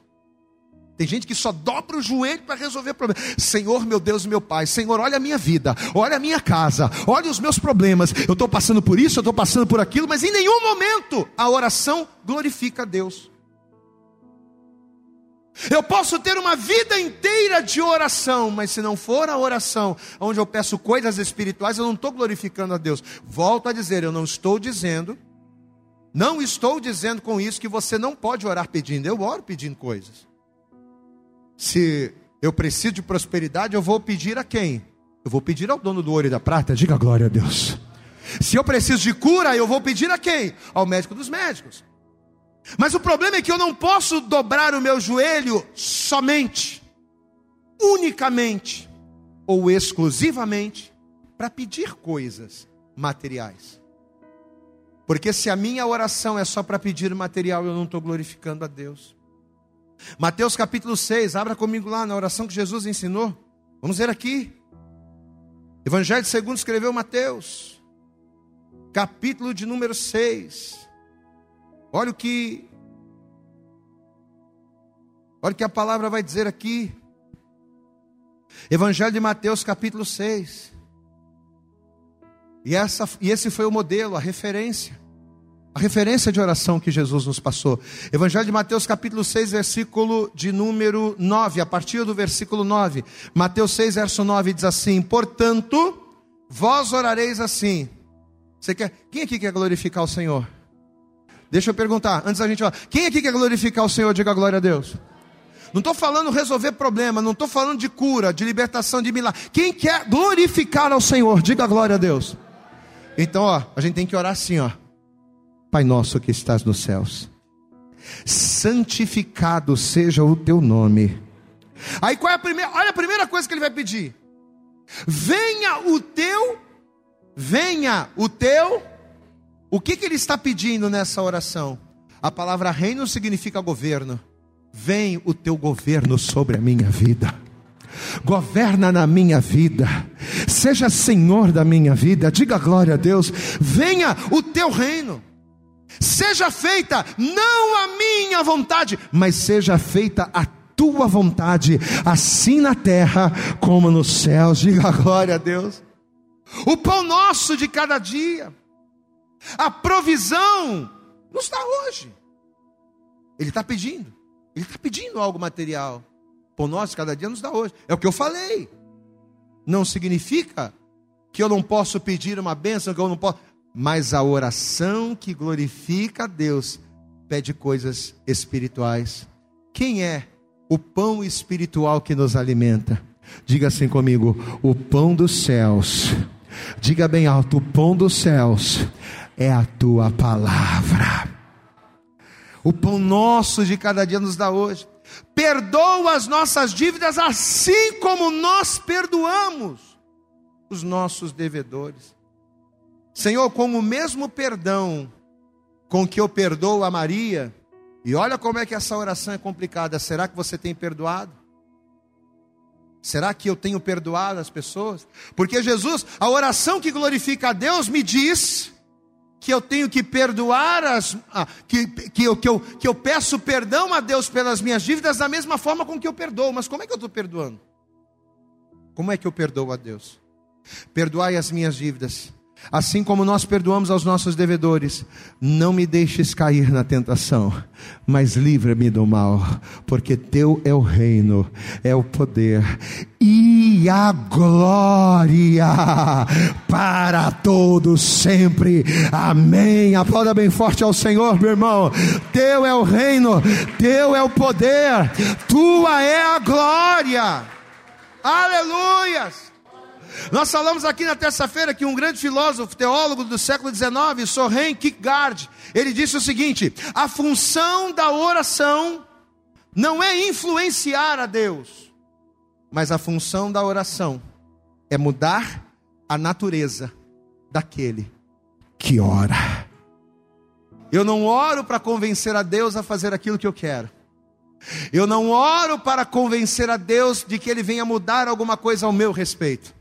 Tem gente que só dobra o joelho para resolver problemas. Senhor, meu Deus, meu Pai, Senhor, olha a minha vida, olha a minha casa, olha os meus problemas. Eu estou passando por isso, eu estou passando por aquilo, mas em nenhum momento a oração glorifica a Deus. Eu posso ter uma vida inteira de oração, mas se não for a oração onde eu peço coisas espirituais, eu não estou glorificando a Deus. Volto a dizer, eu não estou dizendo, não estou dizendo com isso que você não pode orar pedindo. Eu oro pedindo coisas. Se eu preciso de prosperidade, eu vou pedir a quem? Eu vou pedir ao dono do ouro e da prata, diga glória a Deus. Se eu preciso de cura, eu vou pedir a quem? Ao médico dos médicos. Mas o problema é que eu não posso dobrar o meu joelho somente, unicamente ou exclusivamente para pedir coisas materiais. Porque se a minha oração é só para pedir material, eu não estou glorificando a Deus. Mateus capítulo 6, abra comigo lá na oração que Jesus ensinou. Vamos ver aqui. Evangelho segundo escreveu Mateus, capítulo de número 6. Olha o que Olha o que a palavra vai dizer aqui. Evangelho de Mateus, capítulo 6. E, essa, e esse foi o modelo, a referência. A referência de oração que Jesus nos passou. Evangelho de Mateus, capítulo 6, versículo de número 9, a partir do versículo 9. Mateus 6, verso 9 diz assim: Portanto, vós orareis assim. Você quer? Quem aqui quer glorificar o Senhor? Deixa eu perguntar, antes da gente falar, quem aqui quer glorificar o Senhor? Diga glória a Deus. Não estou falando resolver problema, não estou falando de cura, de libertação, de milagre. Quem quer glorificar ao Senhor? Diga glória a Deus. Então, ó, a gente tem que orar assim, ó. Pai nosso que estás nos céus, santificado seja o teu nome. Aí qual é a primeira? Olha a primeira coisa que ele vai pedir. Venha o teu, venha o teu o que, que ele está pedindo nessa oração? A palavra reino significa governo. Vem o teu governo sobre a minha vida. Governa na minha vida, seja senhor da minha vida, diga glória a Deus. Venha o teu reino, seja feita não a minha vontade, mas seja feita a tua vontade, assim na terra como nos céus. Diga glória a Deus. O pão nosso de cada dia a provisão não está hoje. Ele está pedindo. Ele está pedindo algo material. Por nós, cada dia nos dá hoje. É o que eu falei. Não significa que eu não posso pedir uma bênção, que eu não posso. Mas a oração que glorifica a Deus pede coisas espirituais. Quem é o pão espiritual que nos alimenta? Diga assim comigo: o pão dos céus. Diga bem alto: o pão dos céus é a tua palavra. O pão nosso de cada dia nos dá hoje. Perdoa as nossas dívidas assim como nós perdoamos os nossos devedores. Senhor, com o mesmo perdão com que eu perdoo a Maria, e olha como é que essa oração é complicada. Será que você tem perdoado? Será que eu tenho perdoado as pessoas? Porque Jesus, a oração que glorifica a Deus, me diz que eu tenho que perdoar as. Ah, que, que, eu, que, eu, que eu peço perdão a Deus pelas minhas dívidas da mesma forma com que eu perdoo. Mas como é que eu estou perdoando? Como é que eu perdoo a Deus? Perdoai as minhas dívidas Assim como nós perdoamos aos nossos devedores, não me deixes cair na tentação, mas livra-me do mal, porque teu é o reino, é o poder e a glória para todos sempre. Amém. Aplauda bem forte ao Senhor, meu irmão. Teu é o reino, teu é o poder, tua é a glória. Aleluias. Nós falamos aqui na terça-feira que um grande filósofo, teólogo do século XIX, Soren Kierkegaard, ele disse o seguinte: a função da oração não é influenciar a Deus, Mas a função da oração é mudar a natureza daquele que ora. Eu não oro para convencer a Deus a fazer aquilo que eu quero. Eu não oro para convencer a Deus de que Ele venha mudar alguma coisa ao meu respeito.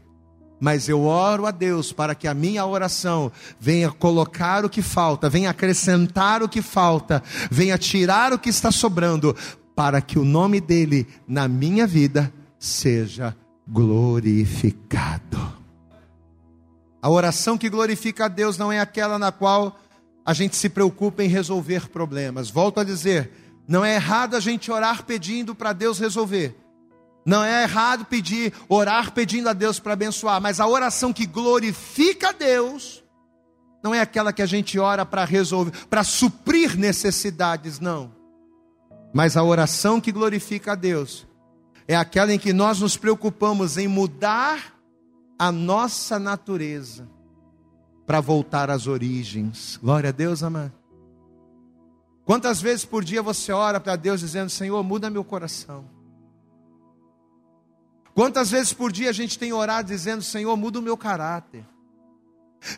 Mas eu oro a Deus para que a minha oração venha colocar o que falta, venha acrescentar o que falta, venha tirar o que está sobrando, para que o nome dEle na minha vida seja glorificado. A oração que glorifica a Deus não é aquela na qual a gente se preocupa em resolver problemas. Volto a dizer, não é errado a gente orar pedindo para Deus resolver. Não é errado pedir, orar pedindo a Deus para abençoar, mas a oração que glorifica a Deus não é aquela que a gente ora para resolver, para suprir necessidades, não. Mas a oração que glorifica a Deus é aquela em que nós nos preocupamos em mudar a nossa natureza para voltar às origens. Glória a Deus, amado. Quantas vezes por dia você ora para Deus dizendo: Senhor, muda meu coração? Quantas vezes por dia a gente tem orado dizendo: Senhor, muda o meu caráter?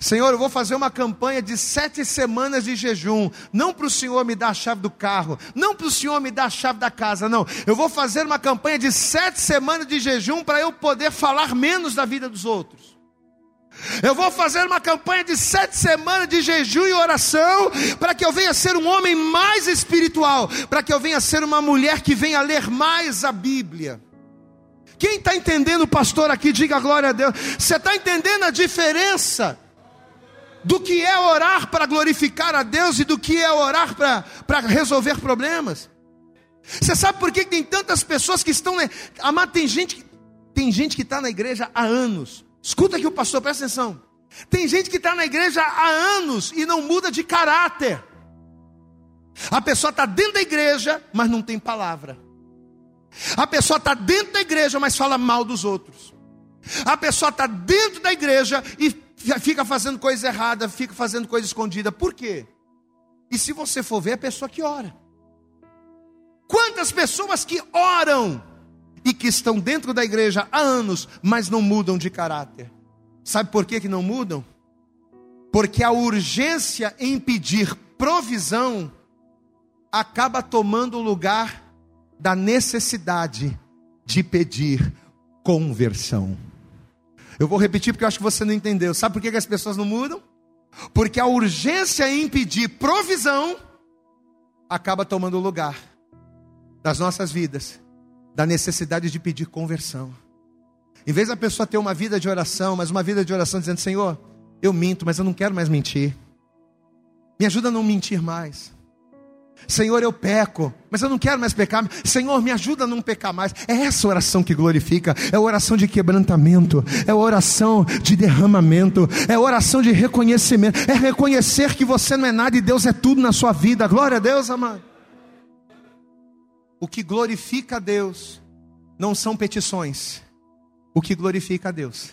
Senhor, eu vou fazer uma campanha de sete semanas de jejum, não para o Senhor me dar a chave do carro, não para o Senhor me dar a chave da casa, não. Eu vou fazer uma campanha de sete semanas de jejum para eu poder falar menos da vida dos outros. Eu vou fazer uma campanha de sete semanas de jejum e oração para que eu venha ser um homem mais espiritual, para que eu venha ser uma mulher que venha ler mais a Bíblia. Quem está entendendo, pastor, aqui, diga glória a Deus. Você está entendendo a diferença do que é orar para glorificar a Deus e do que é orar para resolver problemas? Você sabe por que tem tantas pessoas que estão. Né? Amado, tem gente, tem gente que está na igreja há anos Escuta aqui o pastor, presta atenção. Tem gente que está na igreja há anos e não muda de caráter. A pessoa está dentro da igreja, mas não tem palavra. A pessoa está dentro da igreja, mas fala mal dos outros. A pessoa está dentro da igreja e fica fazendo coisa errada, fica fazendo coisa escondida. Por quê? E se você for ver, é a pessoa que ora. Quantas pessoas que oram e que estão dentro da igreja há anos, mas não mudam de caráter. Sabe por que, que não mudam? Porque a urgência em pedir provisão acaba tomando o lugar da necessidade de pedir conversão. Eu vou repetir porque eu acho que você não entendeu. Sabe por que, as pessoas não mudam? Porque a urgência em pedir provisão acaba tomando lugar das nossas vidas da necessidade de pedir conversão. Em vez da pessoa ter uma vida de oração, mas uma vida de oração dizendo: Senhor, eu minto, mas eu não quero mais mentir. Me ajuda a não mentir mais. Senhor, eu peco, mas eu não quero mais pecar. Senhor, me ajuda a não pecar mais. É essa oração que glorifica, é oração de quebrantamento, é oração de derramamento, é oração de reconhecimento, é reconhecer que você não é nada e Deus é tudo na sua vida. Glória a Deus, amado. O que glorifica a Deus não são petições. O que glorifica a Deus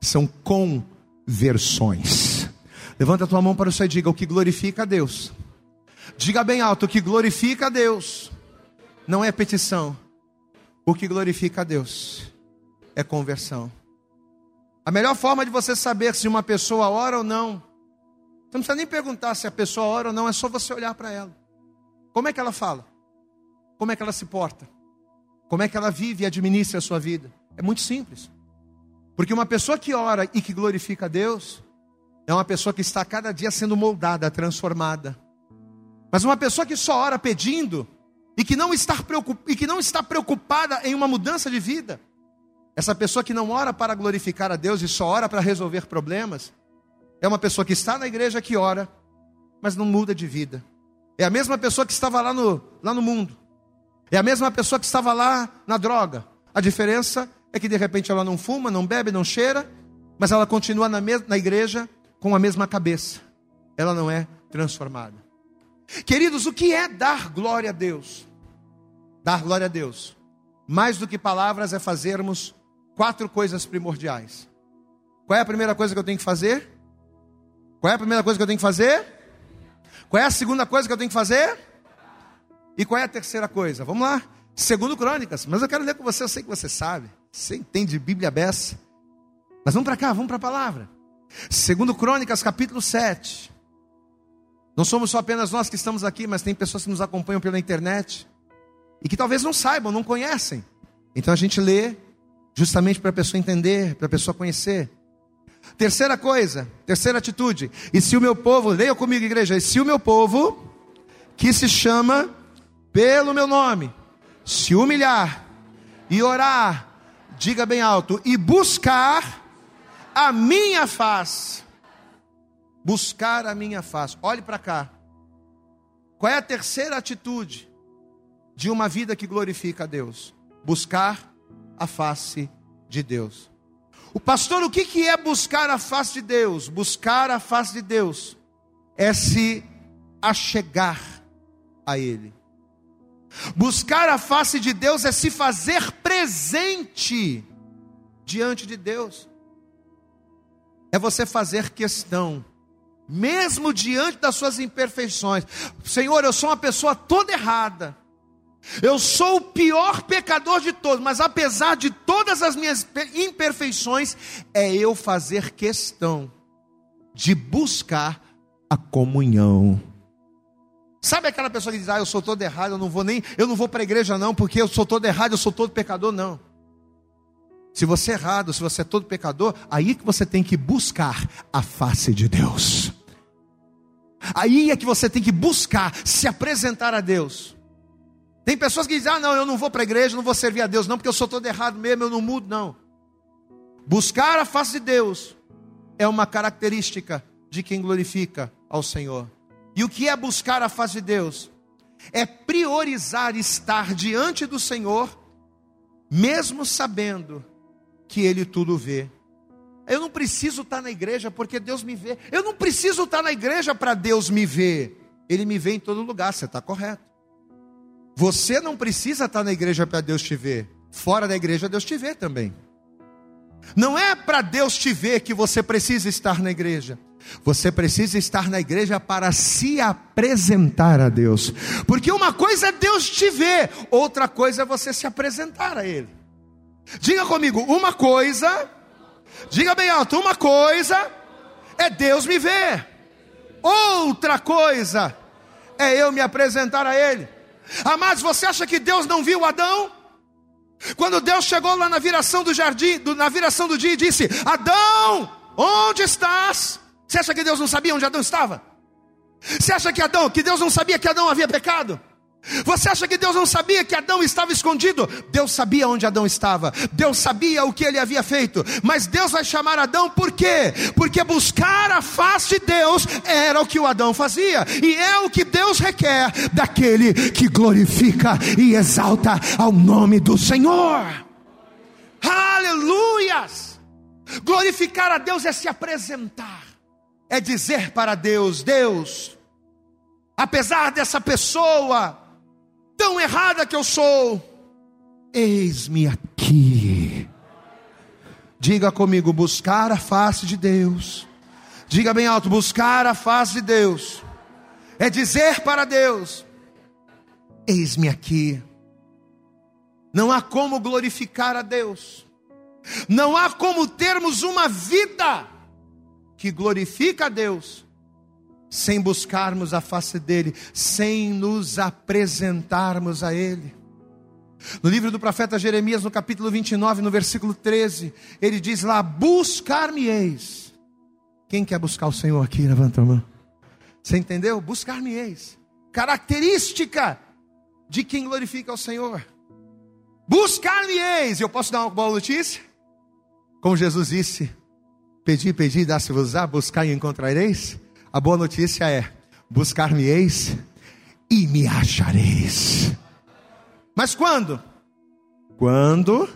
são conversões. Levanta a tua mão para o céu e diga: o que glorifica a Deus. Diga bem alto: o que glorifica a Deus não é petição. O que glorifica a Deus é conversão. A melhor forma de você saber se uma pessoa ora ou não, você não precisa nem perguntar se a pessoa ora ou não, é só você olhar para ela. Como é que ela fala? Como é que ela se porta? Como é que ela vive e administra a sua vida? É muito simples. Porque uma pessoa que ora e que glorifica a Deus é uma pessoa que está cada dia sendo moldada, transformada. Mas uma pessoa que só ora pedindo e que não está, e que não está preocupada em uma mudança de vida, essa pessoa que não ora para glorificar a Deus e só ora para resolver problemas, é uma pessoa que está na igreja que ora, mas não muda de vida. É a mesma pessoa que estava lá no, lá no mundo, é a mesma pessoa que estava lá na droga. A diferença é que de repente ela não fuma, não bebe, não cheira, mas ela continua na, na igreja com a mesma cabeça. Ela não é transformada. Queridos, o que é dar glória a Deus? Dar glória a Deus. Mais do que palavras é fazermos quatro coisas primordiais. Qual é a primeira coisa que eu tenho que fazer? Qual é a primeira coisa que eu tenho que fazer? Qual é a segunda coisa que eu tenho que fazer? E qual é a terceira coisa? Vamos lá. Segundo Crônicas, mas eu quero ler com você, eu sei que você sabe. Você entende Bíblia beça? Mas vamos para cá, vamos para a palavra. Segundo Crônicas, capítulo 7. Não somos só apenas nós que estamos aqui, mas tem pessoas que nos acompanham pela internet e que talvez não saibam, não conhecem. Então a gente lê justamente para a pessoa entender, para a pessoa conhecer. Terceira coisa, terceira atitude. E se o meu povo, leia comigo, igreja, e se o meu povo, que se chama pelo meu nome, se humilhar e orar, diga bem alto, e buscar a minha face. Buscar a minha face. Olhe para cá. Qual é a terceira atitude de uma vida que glorifica a Deus? Buscar a face de Deus. O pastor, o que, que é buscar a face de Deus? Buscar a face de Deus é se achegar a Ele. Buscar a face de Deus é se fazer presente diante de Deus. É você fazer questão, mesmo diante das suas imperfeições. Senhor, eu sou uma pessoa toda errada. Eu sou o pior pecador de todos, mas apesar de todas as minhas imperfeições, é eu fazer questão de buscar a comunhão. Sabe aquela pessoa que diz: "Ah, eu sou todo errado, eu não vou nem, eu não vou para a igreja não, porque eu sou todo errado, eu sou todo pecador não". Se você é errado, se você é todo pecador, aí que você tem que buscar a face de Deus. Aí é que você tem que buscar se apresentar a Deus. Tem pessoas que dizem: ah, não, eu não vou para a igreja, não vou servir a Deus, não, porque eu sou todo errado mesmo, eu não mudo, não. Buscar a face de Deus é uma característica de quem glorifica ao Senhor. E o que é buscar a face de Deus? É priorizar estar diante do Senhor, mesmo sabendo que Ele tudo vê. Eu não preciso estar na igreja porque Deus me vê. Eu não preciso estar na igreja para Deus me ver. Ele me vê em todo lugar, você está correto. Você não precisa estar na igreja para Deus te ver. Fora da igreja, Deus te vê também. Não é para Deus te ver que você precisa estar na igreja. Você precisa estar na igreja para se apresentar a Deus. Porque uma coisa é Deus te ver, outra coisa é você se apresentar a Ele. Diga comigo, uma coisa, diga bem alto, uma coisa é Deus me ver, outra coisa é eu me apresentar a Ele. Amados, você acha que Deus não viu Adão? Quando Deus chegou lá na viração do jardim, na viração do dia e disse: Adão, onde estás? Você acha que Deus não sabia onde Adão estava? Você acha que Adão, que Deus não sabia que Adão havia pecado? Você acha que Deus não sabia que Adão estava escondido? Deus sabia onde Adão estava, Deus sabia o que ele havia feito, mas Deus vai chamar Adão por quê? Porque buscar a face de Deus era o que o Adão fazia, e é o que Deus requer daquele que glorifica e exalta ao nome do Senhor. Aleluias! Glorificar a Deus é se apresentar, é dizer para Deus: Deus, apesar dessa pessoa tão errada que eu sou, eis-me aqui. Diga comigo, buscar a face de Deus. Diga bem alto, buscar a face de Deus. É dizer para Deus: Eis-me aqui. Não há como glorificar a Deus. Não há como termos uma vida que glorifica a Deus sem buscarmos a face dele, sem nos apresentarmos a ele. No livro do profeta Jeremias, no capítulo 29, no versículo 13, ele diz lá: Buscar-me-eis. Quem quer buscar o Senhor aqui? Levanta a mão. Você entendeu? Buscar-me-eis. Característica de quem glorifica o Senhor. Buscar-me-eis. Eu posso dar uma boa notícia? Como Jesus disse: Pedi, pedi, dá-se-vos-á, buscar e encontrareis. A boa notícia é: buscar-me-eis e me achareis. Mas quando? Quando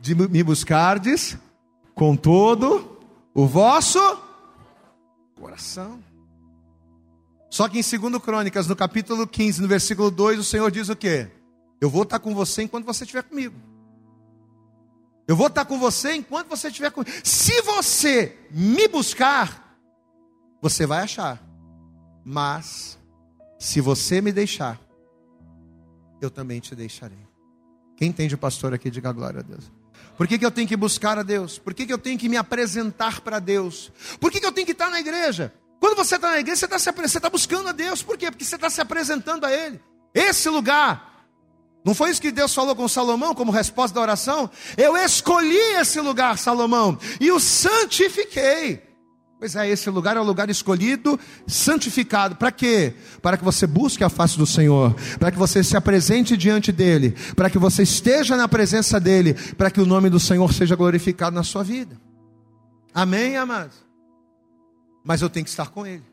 de me buscardes com todo o vosso coração. Só que em 2 Crônicas, no capítulo 15, no versículo 2, o Senhor diz o quê? Eu vou estar com você enquanto você estiver comigo. Eu vou estar com você enquanto você estiver comigo. Se você me buscar, você vai achar. Mas, se você me deixar, eu também te deixarei. Quem entende o pastor aqui, diga glória a Deus. Por que, que eu tenho que buscar a Deus? Por que, que eu tenho que me apresentar para Deus? Por que, que eu tenho que estar na igreja? Quando você está na igreja, você está, está buscando a Deus. Por quê? Porque você está se apresentando a Ele. Esse lugar, não foi isso que Deus falou com Salomão como resposta da oração? Eu escolhi esse lugar, Salomão, e o santifiquei. Pois é, esse lugar é o lugar escolhido, santificado. Para quê? Para que você busque a face do Senhor, para que você se apresente diante dEle, para que você esteja na presença dEle, para que o nome do Senhor seja glorificado na sua vida. Amém, amados? Mas eu tenho que estar com Ele.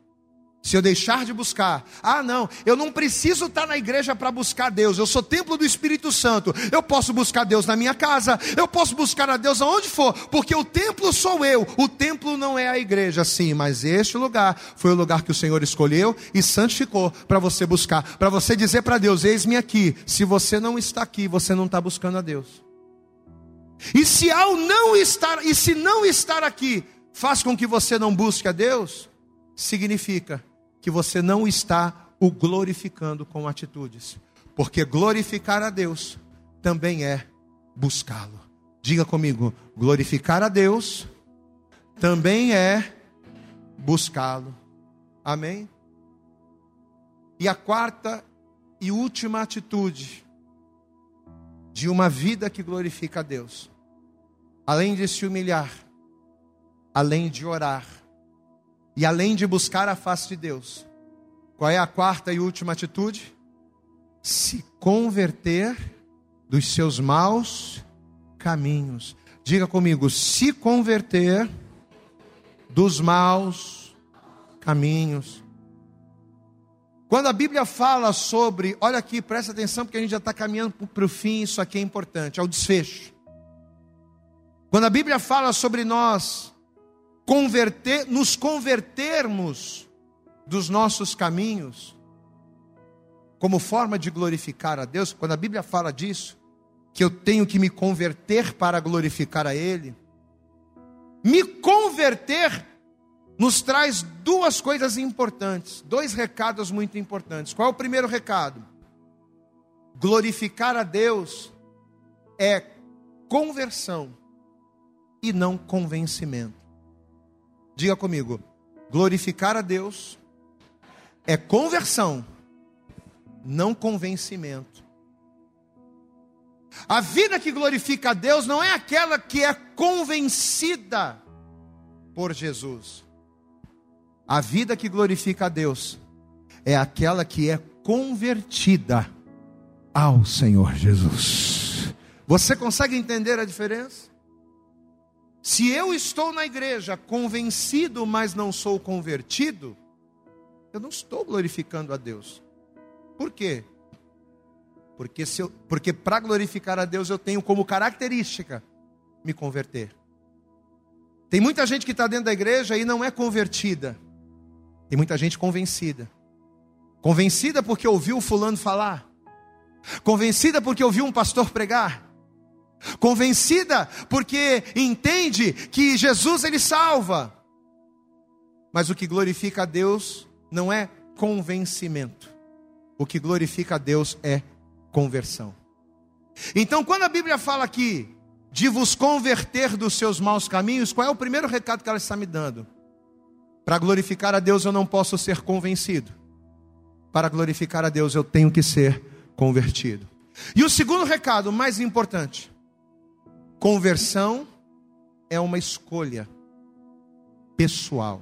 Se eu deixar de buscar, ah, não, eu não preciso estar na igreja para buscar Deus, eu sou templo do Espírito Santo, eu posso buscar Deus na minha casa, eu posso buscar a Deus aonde for, porque o templo sou eu, o templo não é a igreja, sim, mas este lugar foi o lugar que o Senhor escolheu e santificou para você buscar, para você dizer para Deus: eis-me aqui, se você não está aqui, você não está buscando a Deus. E se ao não estar, e se não estar aqui, faz com que você não busque a Deus, significa que você não está o glorificando com atitudes. Porque glorificar a Deus também é buscá-lo. Diga comigo, glorificar a Deus também é buscá-lo. Amém? E a quarta e última atitude de uma vida que glorifica a Deus, além de se humilhar, além de orar, e além de buscar a face de Deus, qual é a quarta e última atitude? Se converter dos seus maus caminhos. Diga comigo, se converter dos maus caminhos. Quando a Bíblia fala sobre, olha aqui, presta atenção, porque a gente já está caminhando para o fim, isso aqui é importante, é o desfecho. Quando a Bíblia fala sobre nós converter, nos convertermos dos nossos caminhos, como forma de glorificar a Deus, quando a Bíblia fala disso, que eu tenho que me converter para glorificar a Ele, me converter nos traz duas coisas importantes, dois recados muito importantes. Qual é o primeiro recado? Glorificar a Deus é conversão e não convencimento. Diga comigo: glorificar a Deus é conversão, não convencimento. A vida que glorifica a Deus não é aquela que é convencida por Jesus. A vida que glorifica a Deus é aquela que é convertida ao Senhor Jesus. Você consegue entender a diferença? Se eu estou na igreja convencido, mas não sou convertido, eu não estou glorificando a Deus. Por quê? Porque, porque para glorificar a Deus eu tenho como característica me converter. Tem muita gente que está dentro da igreja e não é convertida. Tem muita gente convencida. Convencida porque ouviu o fulano falar. Convencida porque ouviu um pastor pregar convencida porque entende que Jesus ele salva. Mas o que glorifica a Deus não é convencimento. O que glorifica a Deus é conversão. Então, quando a Bíblia fala aqui de vos converter dos seus maus caminhos, qual é o primeiro recado que ela está me dando? Para glorificar a Deus eu não posso ser convencido. Para glorificar a Deus eu tenho que ser convertido. E o segundo recado, mais importante, Conversão é uma escolha pessoal.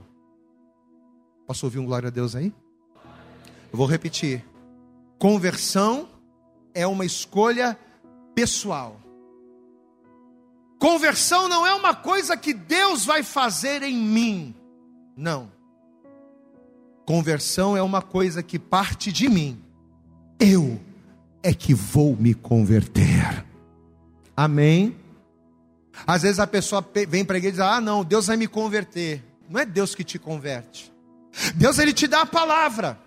Posso ouvir um glória a Deus aí? Eu vou repetir. Conversão é uma escolha pessoal. Conversão não é uma coisa que Deus vai fazer em mim. Não. Conversão é uma coisa que parte de mim. Eu é que vou me converter. Amém? Às vezes a pessoa vem para a igreja e diz: Ah, não, Deus vai me converter. Não é Deus que te converte. Deus ele te dá a palavra.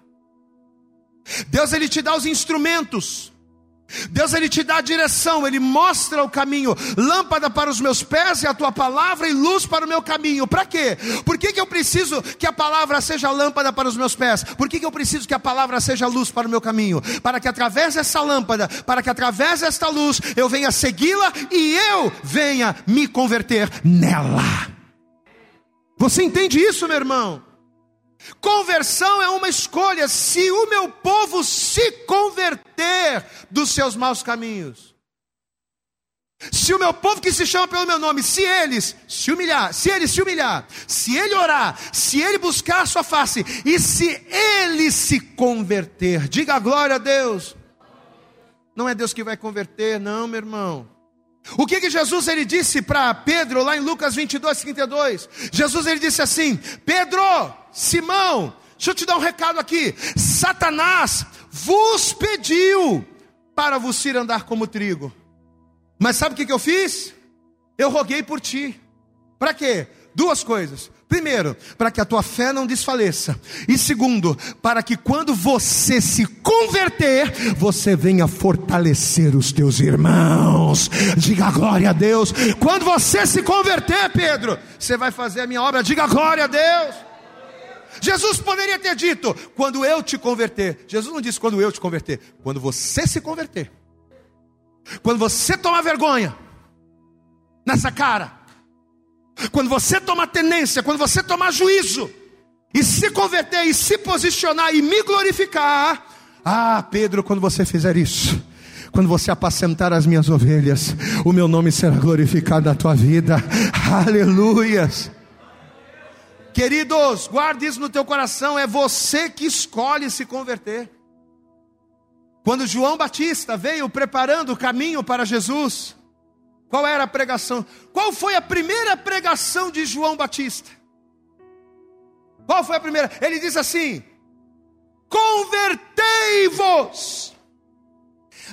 Deus ele te dá os instrumentos. Deus ele te dá a direção, ele mostra o caminho, lâmpada para os meus pés e a tua palavra e luz para o meu caminho. Para quê? Por que, que eu preciso que a palavra seja lâmpada para os meus pés? Por que, que eu preciso que a palavra seja luz para o meu caminho? Para que através dessa lâmpada, para que através desta luz eu venha segui-la e eu venha me converter nela. Você entende isso, meu irmão? Conversão é uma escolha. Se o meu povo se converter dos seus maus caminhos, se o meu povo que se chama pelo meu nome, se eles se humilhar, se ele se humilhar, se ele orar, se ele buscar a sua face e se ele se converter, diga glória a Deus. Não é Deus que vai converter, não, meu irmão. O que, que Jesus ele disse para Pedro lá em Lucas 22, 32? Jesus ele disse assim: Pedro, Simão, deixa eu te dar um recado aqui. Satanás vos pediu para vos ir andar como trigo. Mas sabe o que, eu fiz? Eu roguei por ti. Para quê? Duas coisas. Primeiro, para que a tua fé não desfaleça. E segundo, para que quando você se converter, você venha fortalecer os teus irmãos. Diga glória a Deus. Quando você se converter, Pedro, você vai fazer a minha obra. Diga glória a Deus. Jesus poderia ter dito: quando eu te converter. Jesus não disse quando eu te converter. Quando você se converter. Quando você tomar vergonha nessa cara quando você tomar tenência, quando você tomar juízo, e se converter, e se posicionar, e me glorificar, ah, Pedro, quando você fizer isso, quando você apacentar as minhas ovelhas, o meu nome será glorificado na tua vida, aleluias. Queridos, guarde isso no teu coração, é você que escolhe se converter. Quando João Batista veio preparando o caminho para Jesus, qual era a pregação? Qual foi a primeira pregação de João Batista? Qual foi a primeira? Ele diz assim: Convertei-vos,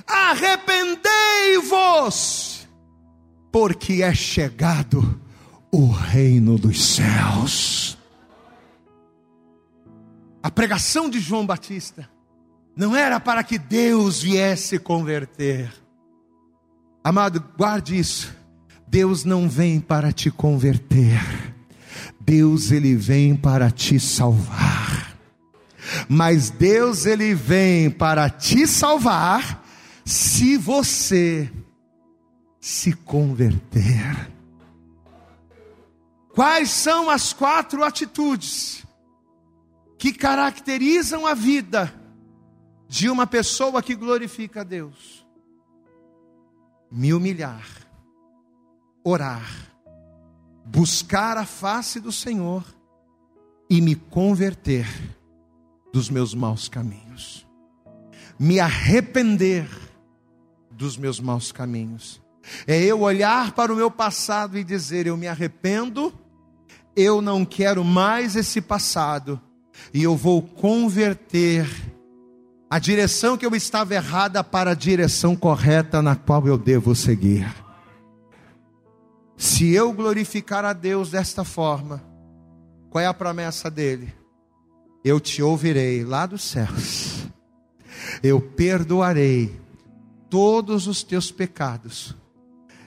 arrependei-vos, porque é chegado o reino dos céus. A pregação de João Batista não era para que Deus viesse converter Amado, guarde isso. Deus não vem para te converter. Deus ele vem para te salvar. Mas Deus ele vem para te salvar se você se converter. Quais são as quatro atitudes que caracterizam a vida de uma pessoa que glorifica a Deus? me humilhar, orar, buscar a face do Senhor e me converter dos meus maus caminhos, me arrepender dos meus maus caminhos. É eu olhar para o meu passado e dizer: Eu me arrependo, eu não quero mais esse passado, e eu vou converter a direção que eu estava errada para a direção correta na qual eu devo seguir. Se eu glorificar a Deus desta forma, qual é a promessa dele? Eu te ouvirei lá dos céus, eu perdoarei todos os teus pecados,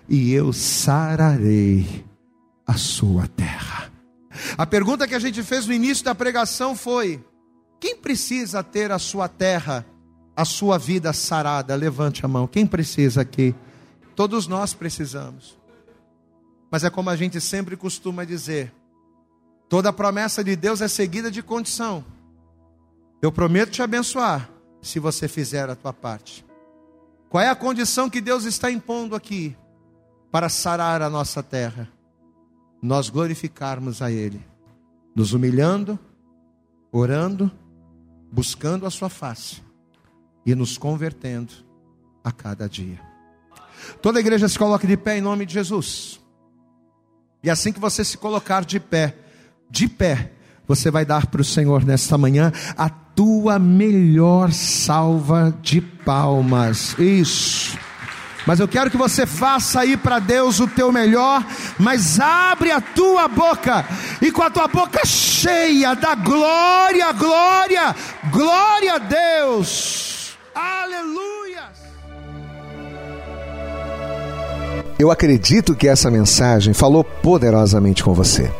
e eu sararei a sua terra. A pergunta que a gente fez no início da pregação foi: quem precisa ter a sua terra, a sua vida sarada? Levante a mão. Quem precisa aqui? Todos nós precisamos. Mas é como a gente sempre costuma dizer: toda promessa de Deus é seguida de condição. Eu prometo te abençoar se você fizer a tua parte. Qual é a condição que Deus está impondo aqui para sarar a nossa terra? Nós glorificarmos a Ele, nos humilhando, orando buscando a sua face e nos convertendo a cada dia. Toda a igreja se coloque de pé em nome de Jesus. E assim que você se colocar de pé, de pé, você vai dar para o Senhor nesta manhã a tua melhor salva de palmas. Isso. Mas eu quero que você faça aí para Deus o teu melhor, mas abre a tua boca e com a tua boca cheia da glória, glória, glória a Deus. Aleluia. Eu acredito que essa mensagem falou poderosamente com você.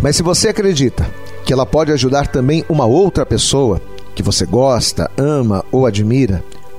Mas se você acredita que ela pode ajudar também uma outra pessoa que você gosta, ama ou admira,